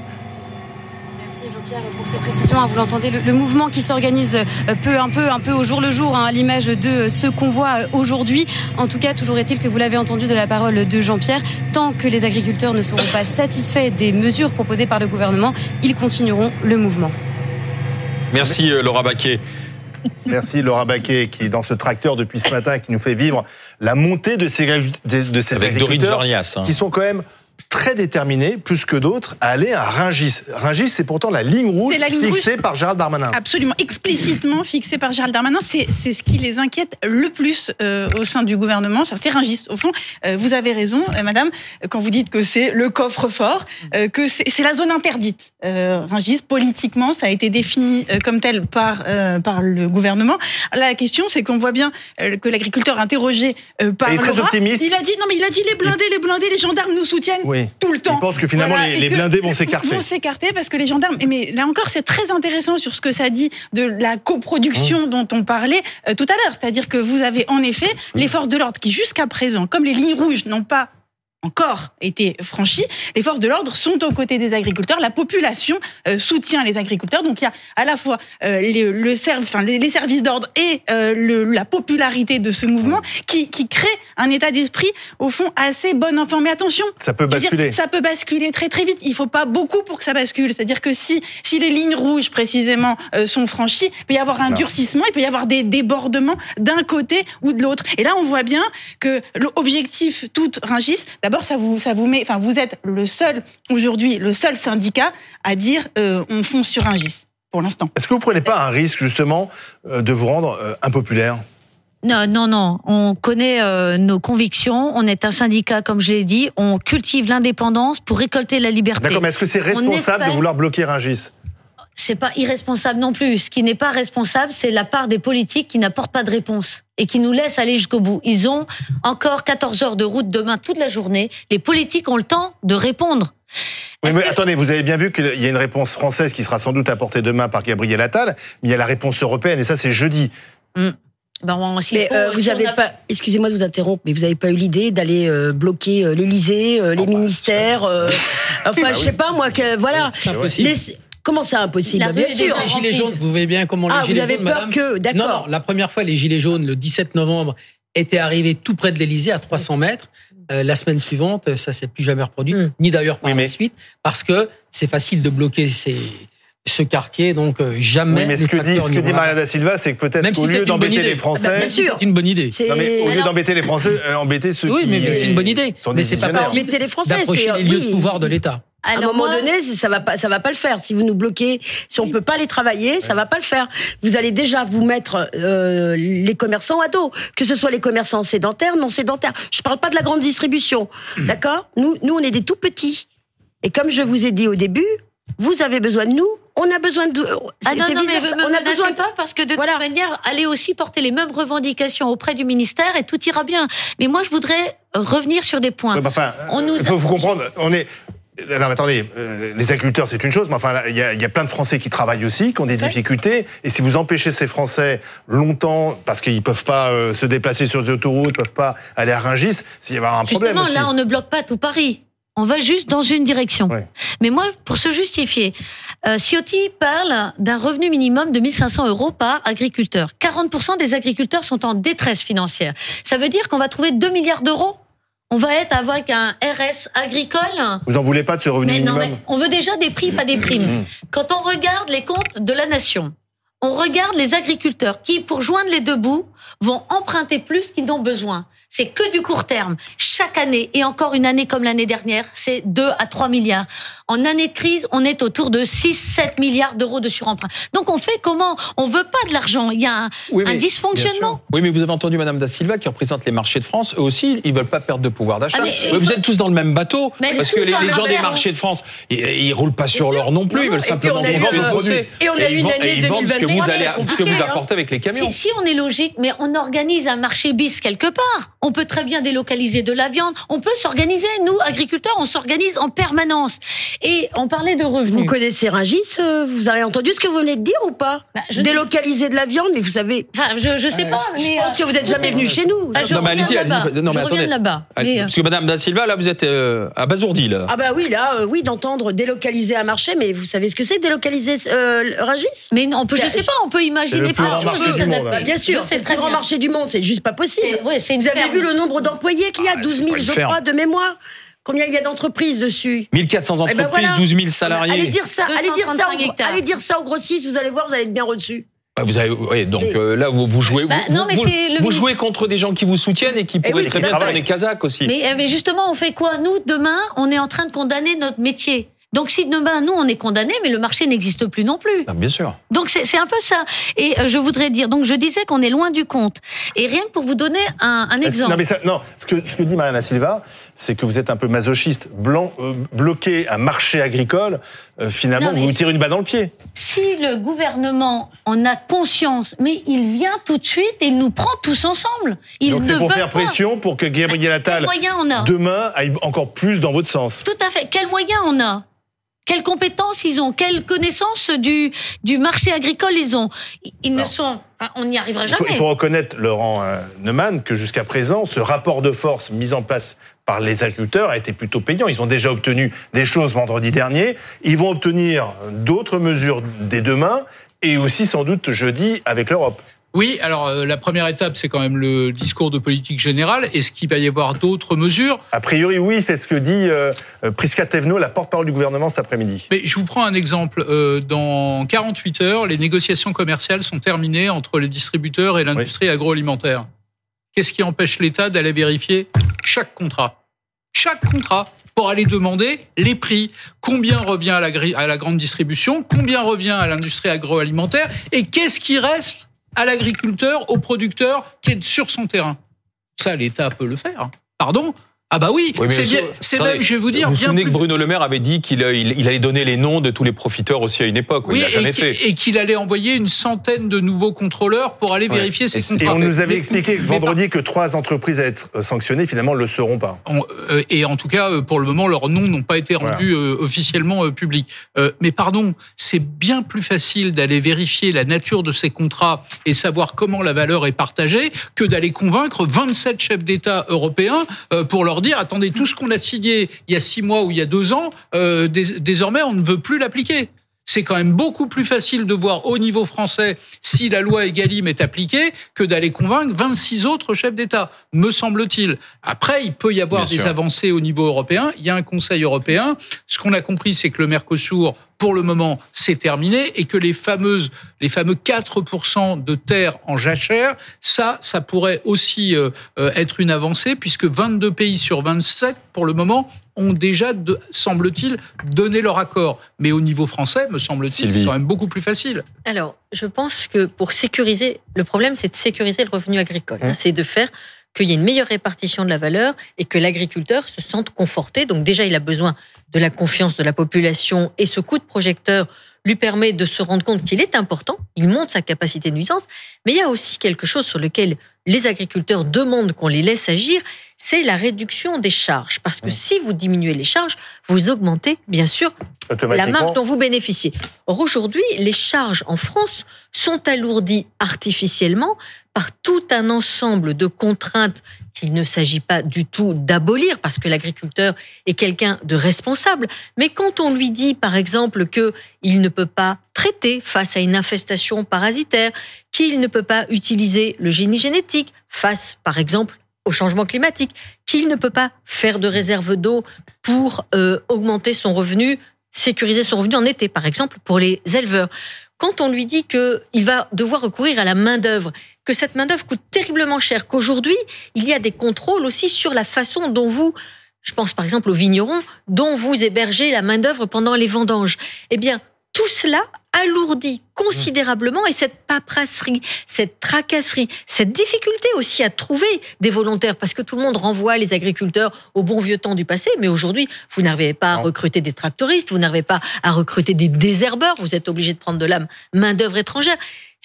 Merci Jean-Pierre pour ces précisions. hein. Vous l'entendez, le, le mouvement qui s'organise euh, peu un peu, un peu au jour le jour, hein, à l'image de euh, ce qu'on voit aujourd'hui. En tout cas, toujours est-il que vous l'avez entendu de la parole de Jean-Pierre, tant que les agriculteurs ne seront pas satisfaits des mesures proposées par le gouvernement, ils continueront le mouvement. Merci Laura Baquet. Merci Laura Baquet qui est dans ce tracteur depuis ce matin qui nous fait vivre la montée de ces, de, de ces Avec Dorine agriculteurs hein. qui sont quand même très déterminés, plus que d'autres, à aller à Ringis. Ringis, c'est pourtant la ligne rouge la ligne fixée rouge. par Gérald Darmanin. Absolument, explicitement fixé par Gérald Darmanin. C'est c'est ce qui les inquiète le plus euh, au sein du gouvernement. Ça, c'est Ringis. Au fond, euh, vous avez raison, euh, Madame, quand vous dites que c'est le coffre-fort, euh, que c'est la zone interdite. Euh, Ringis, politiquement, ça a été défini euh, comme tel par euh, par le gouvernement. Là, la question, c'est qu'on voit bien euh, que l'agriculteur interrogé euh, par Il est très optimiste. il a dit non, mais il a dit les blindés, les blindés, les gendarmes nous soutiennent Oui. Tout le temps. Il pense que finalement les, et les que- blindés vont s'écarter. Vont s'écarter parce que les gendarmes. Mais là encore, c'est très intéressant sur ce que ça dit de la coproduction dont on parlait euh, tout à l'heure. C'est-à-dire que vous avez en effet les forces de l'ordre qui, jusqu'à présent, comme les lignes rouges n'ont pas encore été franchies, les forces de l'ordre sont aux côtés des agriculteurs. La population euh, soutient les agriculteurs. Donc il y a à la fois euh, les, le serv- enfin, les, les services d'ordre et euh, le, la popularité de ce mouvement qui, qui crée un état d'esprit au fond assez bon enfant. Mais attention, Ça peut dire, basculer. ça peut basculer très très vite. Il faut pas beaucoup pour que ça bascule. C'est-à-dire que si si les lignes rouges précisément sont franchies, il peut y avoir un Non. durcissement, il peut y avoir des débordements d'un côté ou de l'autre. Et là, on voit bien que l'objectif tout Ringis, d'abord ça vous ça vous met, enfin vous êtes le seul aujourd'hui, le seul syndicat à dire euh, on fonce sur Ringis pour l'instant. Est-ce que vous prenez pas un risque justement euh, de vous rendre euh, impopulaire? Non, non, non. On connaît euh, nos convictions. On est un syndicat, comme je l'ai dit. On cultive l'indépendance pour récolter la liberté. D'accord, mais est-ce que c'est On responsable de vouloir bloquer Ringis c'est pas irresponsable non plus. Ce qui n'est pas responsable, c'est la part des politiques qui n'apportent pas de réponse et qui nous laissent aller jusqu'au bout. Ils ont encore 14 heures de route demain toute la journée. Les politiques ont le temps de répondre. Oui, mais que- attendez, vous avez bien vu qu'il y a une réponse française qui sera sans doute apportée demain par Gabriel Attal, mais il y a la réponse européenne, et ça c'est jeudi. Mm. Ben, on- Mais faut- euh, vous si on avez a- pas, excusez-moi de vous interrompre, mais vous n'avez pas eu l'idée d'aller euh, bloquer euh, l'Élysée, euh, les ministères, euh, enfin, Bah je oui. sais pas moi, que, voilà. C'est impossible. Les- comment c'est impossible La Bah, Bien sûr. Les gilets jaunes, vous voyez bien comment Ah, les vous gilets avez jaunes, peur madame- que, d'accord. Non, non, la première fois, les gilets jaunes, le 17 novembre, étaient arrivés tout près de l'Elysée, à 300 mètres. Euh, la semaine suivante, ça s'est plus jamais reproduit, Hmm. ni d'ailleurs par la suite, parce que c'est facile de bloquer ces, ce quartier, donc euh, jamais. Oui, mais ce que dit, ce que Maria da Silva, c'est que peut-être si c'est lieu d'embêter les Français, Ah bah, bien sûr, c'est une bonne idée. Non, mais au lieu d'embêter les Français, euh, embêter ceux Oui, qui mais c'est une bonne idée. Mais c'est pas Embêter les Français, d'approcher c'est- les lieux oui. de pouvoir de l'État. À un moment moi- donné, ça va pas, ça va pas le faire. Si vous nous bloquez, si on peut pas les travailler, ça va pas le faire. Vous allez déjà vous mettre euh, les commerçants à dos, que ce soit les commerçants sédentaires, non sédentaires. Je parle pas de la grande distribution, d'accord? Nous, nous, on est des tout petits. Et comme je vous ai dit au début, vous avez besoin de nous, on a besoin de. Ah c'est- non, non, mais on a besoin de pas parce que de toute manière, allez aussi porter les mêmes revendications auprès du ministère et tout ira bien. Mais moi, je voudrais revenir sur des points. Ouais, bah, enfin, On nous il faut, faut comprendre, on est. Non, mais attendez, euh, les agriculteurs, c'est une chose, mais enfin, il y, y a plein de Français qui travaillent aussi, qui ont des difficultés. Et si vous empêchez ces Français longtemps, parce qu'ils peuvent pas euh, se déplacer sur les autoroutes, peuvent pas aller à Rungis, il y avoir un problème Justement, aussi. là, on ne bloque pas tout Paris. On va juste dans une direction. Mais moi, pour se justifier, euh, Ciotti parle d'un revenu minimum de 1500 euros par agriculteur. 40% des agriculteurs sont en détresse financière. Ça veut dire qu'on va trouver 2 milliards d'euros on va être avec un RS agricole. Vous en voulez pas de ce revenu Mais non, mais on veut déjà des prix, pas des primes. Quand on regarde les comptes de la nation, on regarde les agriculteurs qui, pour joindre les deux bouts, vont emprunter plus qu'ils n'ont besoin. C'est que du court terme. Chaque année, et encore une année comme l'année dernière, c'est 2 à 3 milliards. En année de crise, on est autour de 6, 7 milliards d'euros de suremprunt. Donc on fait comment? On veut pas de l'argent. Il y a un, Oui, un mais- dysfonctionnement. Oui, mais vous avez entendu Madame Da Silva qui représente les marchés de France. Eux aussi, ils veulent pas perdre de pouvoir d'achat. Ah, Oui, vous faut- êtes tous dans le même bateau. Mais parce que les, gens des marchés de France, ils, ils roulent pas sur l'or non plus. ils veulent simplement vendre le produit. et on a eu une année et ils vendent ce que vous 2021 allez, ce que vous hein. apportez avec les camions. Si, si on est logique, mais on organise un marché bis quelque part. On peut très bien délocaliser de la viande. On peut s'organiser. Nous, agriculteurs, on s'organise en permanence. Et on parlait de revenus. Vous connaissez Rungis euh, Vous avez entendu ce que vous venez de dire ou pas Bah, je- Délocaliser de la viande, mais vous savez. Enfin, je, je sais pas, mais. Je pense que vous n'êtes jamais venu chez nous. Ah, je Non, mais reviens allez-y. Non, Je mais reviens attendez. de là-bas. Euh, Parce que Madame Da Silva, là, vous êtes euh, abasourdie, là. Ah bah oui, là, euh, oui, d'entendre délocaliser un marché, mais vous savez ce que c'est délocaliser euh, Rungis? Mais non, on peut, je sais pas, on peut imaginer plein de choses hein. Bien sûr, Je c'est le très plus grand marché du monde, c'est juste pas possible. Vous avez. Vu le nombre d'employés qu'il y a 12 000, pas une je ferme. crois, de mémoire. Combien il y a d'entreprises dessus? 1400 Eh ben entreprises, voilà. 12 000 salariés. Allez dire ça, allez dire ça, 235 aux, hectares. allez dire ça aux grossistes, vous allez voir, vous allez être bien reçus. Ah, Vous avez, oui, donc euh, là, vous, vous jouez, Bah, vous, non, mais vous- le jouez contre des gens qui vous soutiennent et qui Eh pourraient oui, très bien fait. tourner Kazakh aussi. Mais, euh, mais justement, on fait quoi? Nous, demain, on est en train de condamner notre métier. Donc si demain, nous, on est condamnés, mais le marché n'existe plus non plus. Ah, bien sûr. Donc c'est un peu ça. Et euh, je voudrais dire, donc je disais qu'on est loin du compte. Et rien que pour vous donner un, un exemple. Non, mais ça, non, ce que, ce que dit Mariana Silva, c'est que vous êtes un peu masochiste. Blanc, euh, bloquer un marché agricole, euh, finalement, Non, vous vous tirez une balle dans le pied. Si le gouvernement en a conscience, mais il vient tout de suite et il nous prend tous ensemble. Il Donc c'est pour faire pas. pression pour que Gabriel Attal, demain, aille encore plus dans votre sens. Tout à fait. Quels moyens on a? Quelles compétences ils ont? Quelles connaissances du, du marché agricole ils ont? Ils ne sont... on n'y arrivera Il faut, jamais. il faut reconnaître, Laurent euh, Neumann, que jusqu'à présent, ce rapport de force mis en place par les agriculteurs a été plutôt payant. Ils ont déjà obtenu des choses vendredi dernier. Ils vont obtenir d'autres mesures dès demain et aussi sans doute jeudi avec l'Europe. Oui, alors euh, la première étape, c'est quand même le discours de politique générale. Est-ce qu'il va y avoir d'autres mesures? A priori, oui, c'est ce que dit euh, euh, Prisca Thévenot, la porte-parole du gouvernement cet après-midi. Mais je vous prends un exemple. Euh, dans 48 heures, les négociations commerciales sont terminées entre les distributeurs et l'industrie agroalimentaire. Qu'est-ce qui empêche l'État d'aller vérifier chaque contrat? Chaque contrat pour aller demander les prix, combien revient à la, à la grande distribution, combien revient à l'industrie agroalimentaire, et qu'est-ce qui reste? À l'agriculteur, au producteur qui est sur son terrain. Ça, l'État peut le faire. Pardon Ah bah oui, Oui, mais c'est vous- bien, c'est attendez, même, je vais vous dire, Vous vous bien souvenez plus que Bruno Le Maire avait dit qu'il euh, il, il allait donner les noms de tous les profiteurs aussi à une époque. il l'a jamais et, fait. et qu'il allait envoyer une centaine de nouveaux contrôleurs pour aller Ouais. vérifier ces contrats. Et on nous avait Mais- expliqué mais vendredi que trois entreprises à être sanctionnées, finalement, ne le seront pas. On- euh, et en tout cas, euh, pour le moment, leurs noms n'ont pas été Voilà. rendus euh, officiellement euh, publics. Euh, mais pardon, c'est bien plus facile d'aller vérifier la nature de ces contrats et savoir comment la valeur est partagée que d'aller convaincre 27 chefs d'État européens euh, pour leur dire attendez, tout ce qu'on a signé il y a six mois ou il y a deux ans, euh, dés- désormais, on ne veut plus l'appliquer. C'est quand même beaucoup plus facile de voir au niveau français si la loi Egalim est appliquée que d'aller convaincre 26 autres chefs d'État, me semble-t-il. Après, il peut y avoir Bien des sûr. avancées au niveau européen. Il y a un Conseil européen. Ce qu'on a compris, c'est que le Mercosur, pour le moment, c'est terminé et que les fameuses, les fameux 4% de terres en jachère, ça, ça pourrait aussi euh, euh, être une avancée puisque 22 pays sur 27, pour le moment, ont déjà, semble-t-il, donné leur accord. Mais au niveau français, me semble-t-il, c'est quand même beaucoup plus facile. Alors, je pense que pour sécuriser, le problème, c'est de sécuriser le revenu agricole. Mmh. C'est de faire qu'il y ait une meilleure répartition de la valeur et que l'agriculteur se sente conforté. Donc déjà, il a besoin de la confiance de la population et ce coup de projecteur lui permet de se rendre compte qu'il est important, il monte sa capacité de nuisance, mais il y a aussi quelque chose sur lequel les agriculteurs demandent qu'on les laisse agir, c'est la réduction des charges. Parce que si vous diminuez les charges, vous augmentez, bien sûr, la marge dont vous bénéficiez. Or, aujourd'hui, les charges en France sont alourdies artificiellement par tout un ensemble de contraintes qu'il ne s'agit pas du tout d'abolir parce que l'agriculteur est quelqu'un de responsable. Mais quand on lui dit, par exemple, que il ne peut pas traiter face à une infestation parasitaire, qu'il ne peut pas utiliser le génie génétique face, par exemple, au changement climatique, qu'il ne peut pas faire de réserve d'eau pour euh, augmenter son revenu, sécuriser son revenu en été, par exemple, pour les éleveurs. Quand on lui dit qu'il va devoir recourir à la main-d'œuvre, que cette main-d'œuvre coûte terriblement cher, qu'aujourd'hui, il y a des contrôles aussi sur la façon dont vous, je pense par exemple aux vignerons, dont vous hébergez la main-d'œuvre pendant les vendanges. Eh bien, tout cela alourdit considérablement et cette paperasserie, cette tracasserie, cette difficulté aussi à trouver des volontaires parce que tout le monde renvoie les agriculteurs au bon vieux temps du passé, mais aujourd'hui, vous n'arrivez pas à recruter des tractoristes, vous n'arrivez pas à recruter des désherbeurs, vous êtes obligé de prendre de la main-d'œuvre étrangère.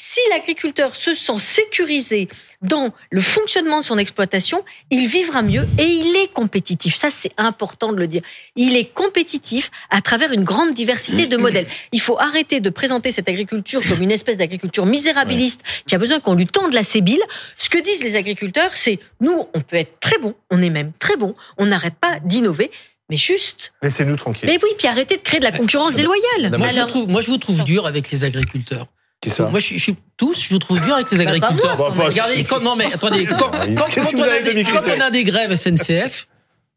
Si l'agriculteur se sent sécurisé dans le fonctionnement de son exploitation, il vivra mieux et il est compétitif. Ça, c'est important de le dire. Il est compétitif à travers une grande diversité de modèles. Il faut arrêter de présenter cette agriculture comme une espèce d'agriculture misérabiliste qui a besoin qu'on lui tende la sébile. Ce que disent les agriculteurs, c'est nous, on peut être très bon, on est même très bon, on n'arrête pas d'innover, mais juste. Laissez-nous tranquilles. Mais oui, puis arrêtez de créer de la concurrence déloyale. Moi, je vous trouve, moi, je vous trouve dur avec les agriculteurs. Qui ça Moi, je, je suis tous, je vous trouve dur avec les Bah, agriculteurs. Bah, Regardez, quand, non mais attendez, quand, quand- quand vous on a des, quand on a des grèves SNCF,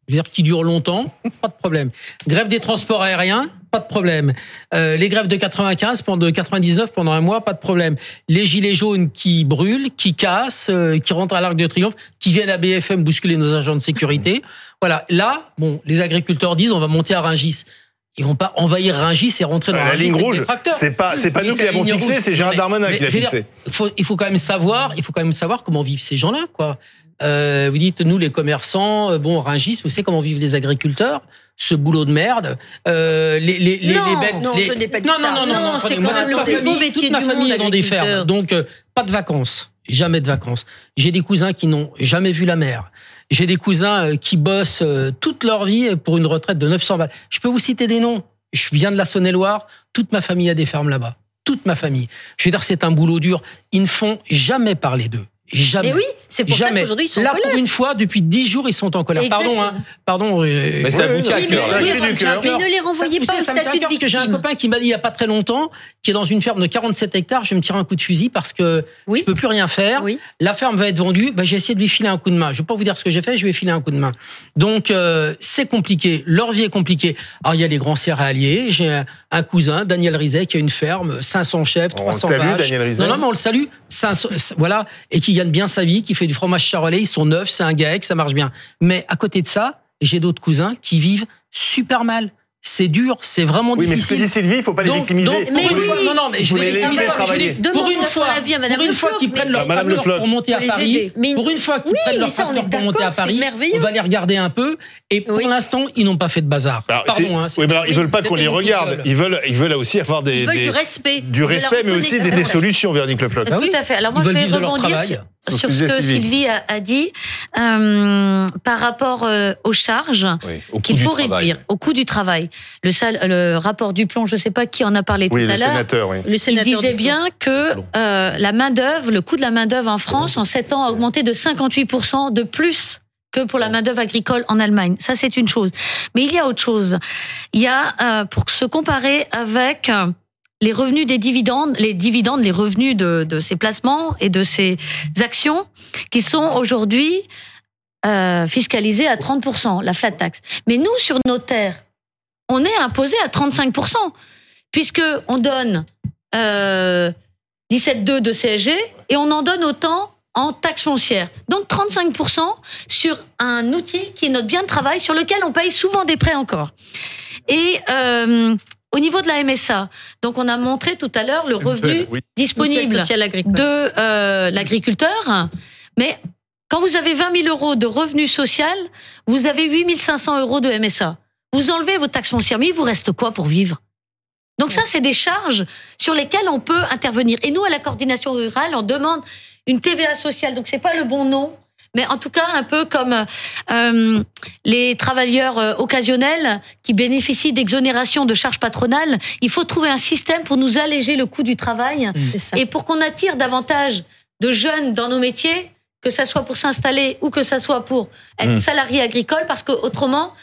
je veux dire qui durent longtemps, pas de problème. Grève des transports aériens, pas de problème. Euh, les grèves de 95 pendant de 99 pendant un mois, pas de problème. Les gilets jaunes qui brûlent, qui cassent, euh, qui rentrent à l'Arc de Triomphe, qui viennent à BFM bousculer nos agents de sécurité. Voilà, là, bon, les agriculteurs disent on va monter à Rungis. Ils vont pas envahir Rungis et rentrer dans La Rungis ligne rouge, c'est pas- c'est pas nous qui la l'avons rouge. c'est Gérald Darmanin qui l'a fixée. il faut, il faut quand même savoir, il faut quand même savoir comment vivent ces gens-là, quoi. Euh, vous dites, nous, les commerçants, euh, bon, Rungis, vous savez comment vivent les agriculteurs ce boulot de merde, euh, les, les, les, Non, les bêtes. non, les- je n'ai pas dit non, ça. Non, non, non, Non, c'est quand même le plus beau métier toute ma du famille est dans des fermes, donc euh, pas de vacances, jamais de vacances. J'ai des cousins qui n'ont jamais vu la mer. J'ai des cousins euh, qui bossent euh, toute leur vie pour une retraite de 900 balles. Je peux vous citer des noms. Je viens de la Saône-et-Loire. Toute ma famille a des fermes là-bas. Toute ma famille. Je veux dire, c'est un boulot dur. Ils ne font jamais parler d'eux. Jamais. Mais oui, c'est pour ça Jamais. qu'aujourd'hui, ils sont en Là, colère. pour une fois, depuis dix jours, ils sont en colère. Pardon, hein. Pardon. euh, Mais ça vous tient à cœur, mais- Ça ça ne les renvoyez Ça, pas au savez, ça me tient à statut de cœur parce que j'ai un victime. copain qui m'a dit il y a pas très longtemps, qui est dans une ferme de 47 hectares, je vais me tirer un coup de fusil parce que je peux plus rien faire. La ferme va être vendue. Ben, j'ai essayé de lui filer un coup de main. Je vais pas vous dire ce que j'ai fait, je vais lui filer un coup de main. Donc euh, c'est compliqué. Leur vie est compliquée. Alors il y a les grands céréaliers. J'ai un, cousin, Daniel Rizet, qui a une ferme, 500 chèvres, On 300 le salue, vaches. Daniel Rizet. Non, non, mais on le salue. 500, voilà, et qui gagne bien sa vie, qui fait du fromage charolais. Ils sont neufs, c'est un GAEC, ça marche bien. Mais à côté de ça, j'ai d'autres cousins qui vivent super mal. c'est dur, c'est vraiment Oui, mais ce que difficile. dit Sylvie, il faut pas les victimiser. donc, une les- fois, non, non, mais je les pas, travailler. je les- Pour une fois, pour une fois qu'ils prennent leur pour monter à Paris. Mais- pour une fois qu'ils Oui, prennent leur mais est pour monter à Paris, on va les regarder un peu. Et pour l'instant, ils n'ont pas fait de bazar. Alors, Pardon, hein, oui, mais alors, ils veulent pas qu'on les regarde. Ils veulent, ils veulent aussi avoir des, Ils veulent des- du respect. du respect, mais aussi des, solutions, Véronique Le Floch. Bah oui. Tout à fait. Alors moi, je vais rebondir. Sur, ce que disait Sylvie. Sylvie a, a dit euh, par rapport euh, aux charges Oui, au coût qu'il faut travail. réduire, au coût du travail. Le, sal- le rapport du plomb, je ne sais pas qui en a parlé Oui, tout le à l'heure. sénateur, oui. Le Il sénateur disait du bien que euh, la main d'œuvre, le coût de la main d'œuvre en France en 7 ans a augmenté de 58% de plus que pour la main d'œuvre agricole en Allemagne. Ça, c'est une chose. Mais il y a autre chose. Il y a euh, pour se comparer avec euh, les revenus des dividendes, les dividendes, les revenus de, de ces placements et de ces actions qui sont aujourd'hui euh, fiscalisés à 30% la flat tax. Mais nous, sur nos terres, on est imposé à 35 puisque on donne euh, 17,2 de CSG et on en donne autant en taxe foncière. Donc 35% sur un outil qui est notre bien de travail sur lequel on paye souvent des prêts encore. Et euh, au niveau de la MSA, donc on a montré tout à l'heure le revenu Oui. disponible de euh, l'agriculteur, mais quand vous avez 20 000 euros de revenus social, vous avez 8 500 euros de MSA. Vous enlevez vos taxes foncières, mais il vous reste quoi pour vivre? Donc ça, c'est des charges sur lesquelles on peut intervenir. Et nous, à la coordination rurale, on demande une TVA sociale. Donc c'est pas le bon nom, mais en tout cas un peu comme euh, les travailleurs euh, occasionnels qui bénéficient d'exonération de charges patronales. Il faut trouver un système pour nous alléger le coût du travail ça. et pour qu'on attire davantage de jeunes dans nos métiers, que ça soit pour s'installer ou que ça soit pour être Mm. salarié agricole, parce que autrement,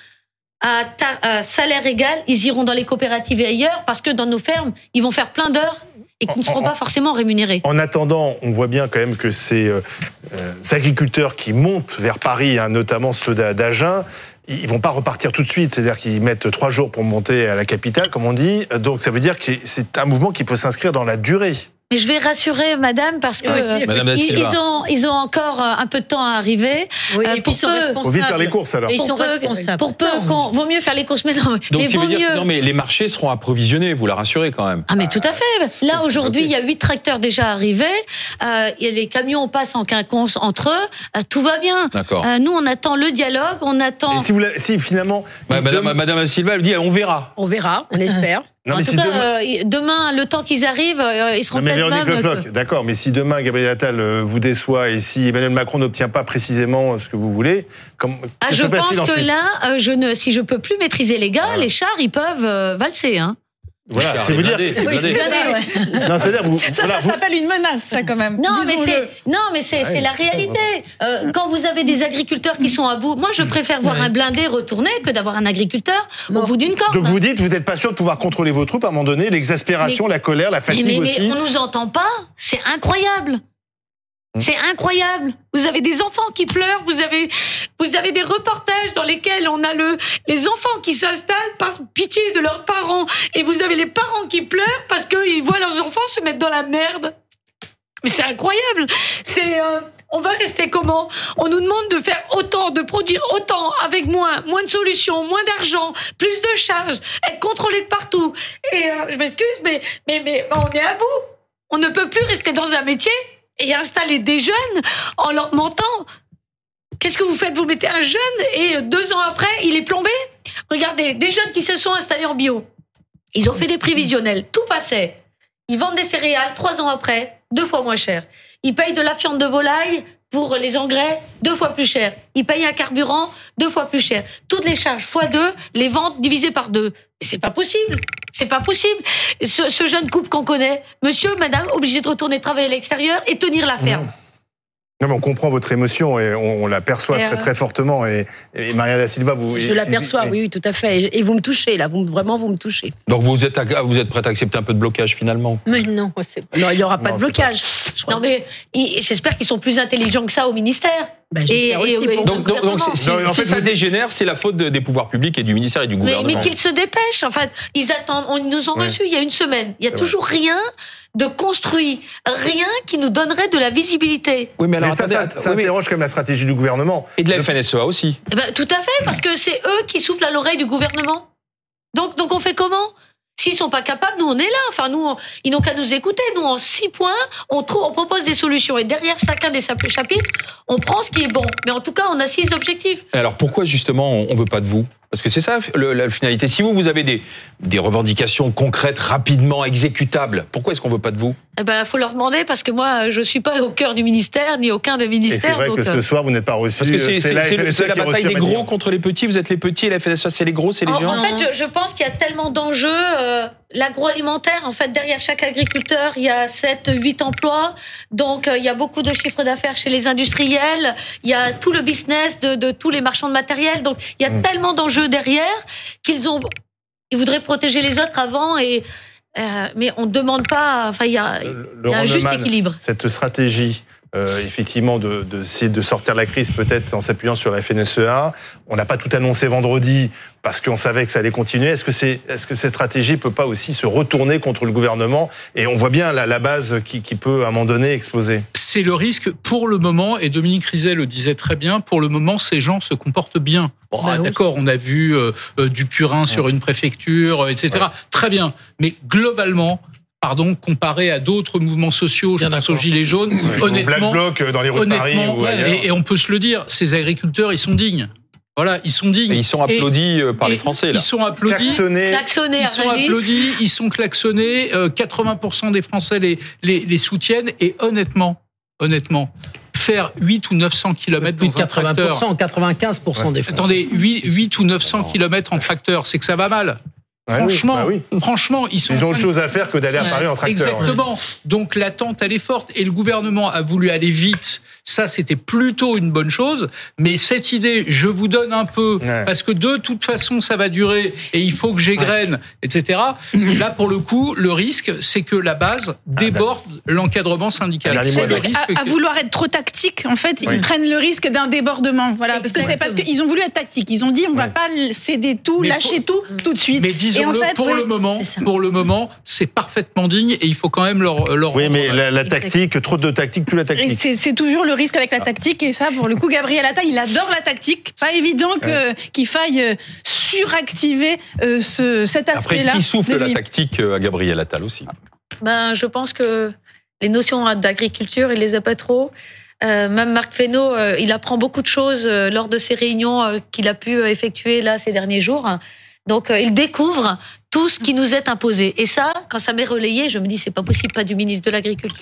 à, ta- à salaire égal, ils iront dans les coopératives et ailleurs, parce que dans nos fermes, ils vont faire plein d'heures et qui ne seront pas forcément rémunérés. En attendant, on voit bien quand même que ces euh, euh, agriculteurs qui montent vers Paris, hein, notamment ceux d'A- d'Agen, ils vont pas repartir tout de suite. C'est-à-dire qu'ils mettent trois jours pour monter à la capitale, comme on dit. Donc ça veut dire que c'est un mouvement qui peut s'inscrire dans la durée. Mais je vais rassurer Madame parce que euh, Madame da ils, Silva. ils ont ils ont encore euh, un peu de temps à arriver. Oui, Euh, et pour ils sont peu- responsables. Faut vite faire les courses alors. Et ils pour sont peu, responsables. pour peu qu'on vaut mieux faire les courses mais non Donc, mais tu vaut veux dire mieux que non, mais les marchés seront approvisionnés, vous la rassurez quand même. Ah mais tout à fait. Là aujourd'hui, il y a huit tracteurs déjà arrivés. Euh, et les camions passent en quinconce entre eux. Euh, tout va bien. D'accord. Euh, nous, on attend le dialogue, on attend. Et si, vous la- si finalement. Bah, Madame, Madame Silva, elle dit, on verra. On verra, on espère. Non, en mais tout si cas, demain- euh, demain, le temps qu'ils arrivent, euh, ils seront Non, mais Véronique même. Le Floch, d'accord, mais si demain Gabriel Attal euh, vous déçoit et si Emmanuel Macron n'obtient pas précisément ce que vous voulez, comme, Ah, que je pense que là, je ne, si je peux plus maîtriser les gars, les chars, ils peuvent valser. Hein. Voilà, c'est vous dire. Blindés, les blindés. Regardez, ouais. Non, c'est-à-dire vous. Ça, voilà, ça vous- s'appelle une menace, ça, quand même. Non, mais c'est non, mais c'est c'est la réalité. Euh, quand vous avez des agriculteurs qui sont à bout, moi je préfère voir un blindé retourner que d'avoir un agriculteur au bout d'une corde. Donc vous dites, vous n'êtes pas sûr de pouvoir contrôler vos troupes à un moment donné, l'exaspération, Mais- la colère, la Mais, fatigue mais, mais aussi. on nous entend pas, c'est incroyable. C'est incroyable. Vous avez des enfants qui pleurent, vous avez, vous avez des reportages dans lesquels on a le, les enfants qui s'installent par pitié de leurs parents, et vous avez les parents qui pleurent parce qu'ils voient leurs enfants se mettre dans la merde. Mais c'est incroyable. C'est, euh, on va rester comment? On nous demande de faire autant, de produire autant avec moins, moins de solutions, moins d'argent, plus de charges, être contrôlé de partout. Et euh, je m'excuse, mais, mais, mais on est à bout. On ne peut plus rester dans un métier et installer des jeunes en leur mentant. Qu'est-ce que vous faites? Vous mettez un jeune et euh, deux ans après, il est plombé? Regardez, des jeunes qui se sont installés en bio. Ils ont fait des prévisionnels, tout passait. Ils vendent des céréales trois ans après, deux fois moins cher. Ils payent de la viande de volaille pour les engrais, deux fois plus cher. Ils payent un carburant, deux fois plus cher. Toutes les charges fois deux, les ventes divisées par deux. Mais c'est pas possible. C'est pas possible. Ce, ce jeune couple qu'on connaît, monsieur, madame, obligé de retourner travailler à l'extérieur et tenir la ferme. Non, mais on comprend votre émotion et on, on l'aperçoit Et, très euh, très fortement. Et, et Maria da Silva, vous. Je l'aperçois, oui, oui, tout à fait. Et vous me touchez, là. Vous, me- vraiment, vous me touchez. Donc vous êtes, à- vous êtes prête à accepter un peu de blocage finalement? Mais non. Non, il n'y aura pas Non, de blocage. Non mais j'espère qu'ils sont plus intelligents que ça au ministère. Ben, j'espère aussi pour- Donc, donc, donc, si, Non, en si fait, ça dégénère, c'est la faute de- des pouvoirs publics et du ministère et du gouvernement. mais qu'ils se dépêchent. En fait, ils attendent. On, ils nous ont Ouais. reçus il y a une semaine. Il y a toujours rien de construit, rien qui nous donnerait de la visibilité. Oui, mais alors Mais ça, attendez, ça, ça oui, interroge quand même la stratégie du gouvernement. et de la FNSEA aussi. Eh ben, tout à fait, parce que c'est eux qui soufflent à l'oreille du gouvernement. Donc, donc on fait comment? S'ils sont pas capables, nous on est là. Enfin, nous, ils n'ont qu'à nous écouter. Nous, en six points, on propose des solutions. Et derrière chacun des chapitres, on prend ce qui est bon. Mais en tout cas, on a six objectifs. Alors pourquoi justement on veut pas de vous? Parce que c'est ça le- la finalité. Si vous, vous avez des, des revendications concrètes, rapidement exécutables, pourquoi est-ce qu'on veut pas de vous? Eh ben, faut leur demander parce que moi, je suis pas au cœur du ministère ni aucun des Et c'est ministères. vrai donc, que ce euh, soir, vous n'êtes pas reçu. Parce que c'est c'est- la la qui bataille des gros contre les petits. Vous êtes les petits et la FNSEA c'est les gros, c'est les En, géants. en fait, je, je pense qu'il y a tellement d'enjeux. euh, L'agroalimentaire, en fait, derrière chaque agriculteur, il y a 7, 8 emplois. Donc, euh, il y a beaucoup de chiffres d'affaires chez les industriels. Il y a tout le business de, de tous les marchands de matériel. Donc, il y a Mm. tellement d'enjeux derrière qu'ils ont, ils voudraient protéger les autres avant et, euh, mais on ne demande pas, enfin, il y a, il y a un juste équilibre. Cette stratégie, euh, effectivement, de, de, essayer de sortir la crise peut-être en s'appuyant sur la FNSEA. On n'a pas tout annoncé vendredi parce qu'on savait que ça allait continuer. Est-ce que, c'est, est-ce que cette stratégie peut pas aussi se retourner contre le gouvernement? Et on voit bien la, la base qui, qui peut, à un moment donné, exploser. C'est le risque pour le moment, et Dominique Rizet le disait très bien, pour le moment, ces gens se comportent bien. Bon, Bah. D'accord, on a vu euh, euh, du purin sur une préfecture, etc. Très bien. Mais globalement, pardon, comparé à d'autres mouvements sociaux, je Bien pense aux. Gilets jaunes, Ou honnêtement, Black Bloc euh, dans les rues de Paris ou et, et on peut se le dire, ces agriculteurs, ils sont dignes. Voilà, ils sont dignes. Et ils sont applaudis euh, par et les Français là. Ils sont applaudis. Klaxonné. Klaxonner Ils sont applaudis, ils sont klaxonnés. euh, 80% des Français les, les, les soutiennent. Et honnêtement, honnêtement, faire 8 ou 900 km Plus dans de un tracteur. 80%, 95% des Français. Attendez, 8, 8 ou 900 km en tracteur, c'est que ça va mal. Ouais, oui, franchement, bah oui. franchement, ils sont Ils ont autre chose à faire que d'aller à Paris en tracteur. Exactement. Donc l'attente, elle est forte. Et le gouvernement a voulu aller vite. Ça, c'était plutôt une bonne chose. Mais cette idée, je vous donne un peu, Ouais. parce que de toute façon, ça va durer et il faut que j'égrène, etc. Là, pour le coup, le risque, c'est que la base déborde l'encadrement syndical. À, à que- vouloir être trop tactique, en fait, Oui. ils prennent le risque d'un débordement. Voilà, parce que c'est parce qu'ils ont voulu être tactiques. Ils ont dit on va Ouais. pas céder tout, Mais lâcher tout tout de suite. Mais en disons-le, pour oui, le moment, pour le moment, c'est parfaitement digne et il faut quand même leur, leur Oui, mais la, la tactique, trop de tactique, plus la Et tactique. c'est c'est toujours le risque avec la tactique et ça pour le coup Gabriel Attal il adore la tactique. Pas évident que qu'il faille euh, suractiver euh, ce, cet Après, aspect-là qui souffle de la tactique euh, à Gabriel Attal aussi? Ben, je pense que les notions d'agriculture, il les a pas trop. Euh, même Marc Fesneau, euh, il apprend beaucoup de choses euh, lors de ces réunions euh, qu'il a pu effectuer là ces derniers jours. Donc, euh, il découvre tout ce qui nous est imposé. Et ça, quand ça m'est relayé, je me dis c'est pas possible, pas du ministre de l'Agriculture.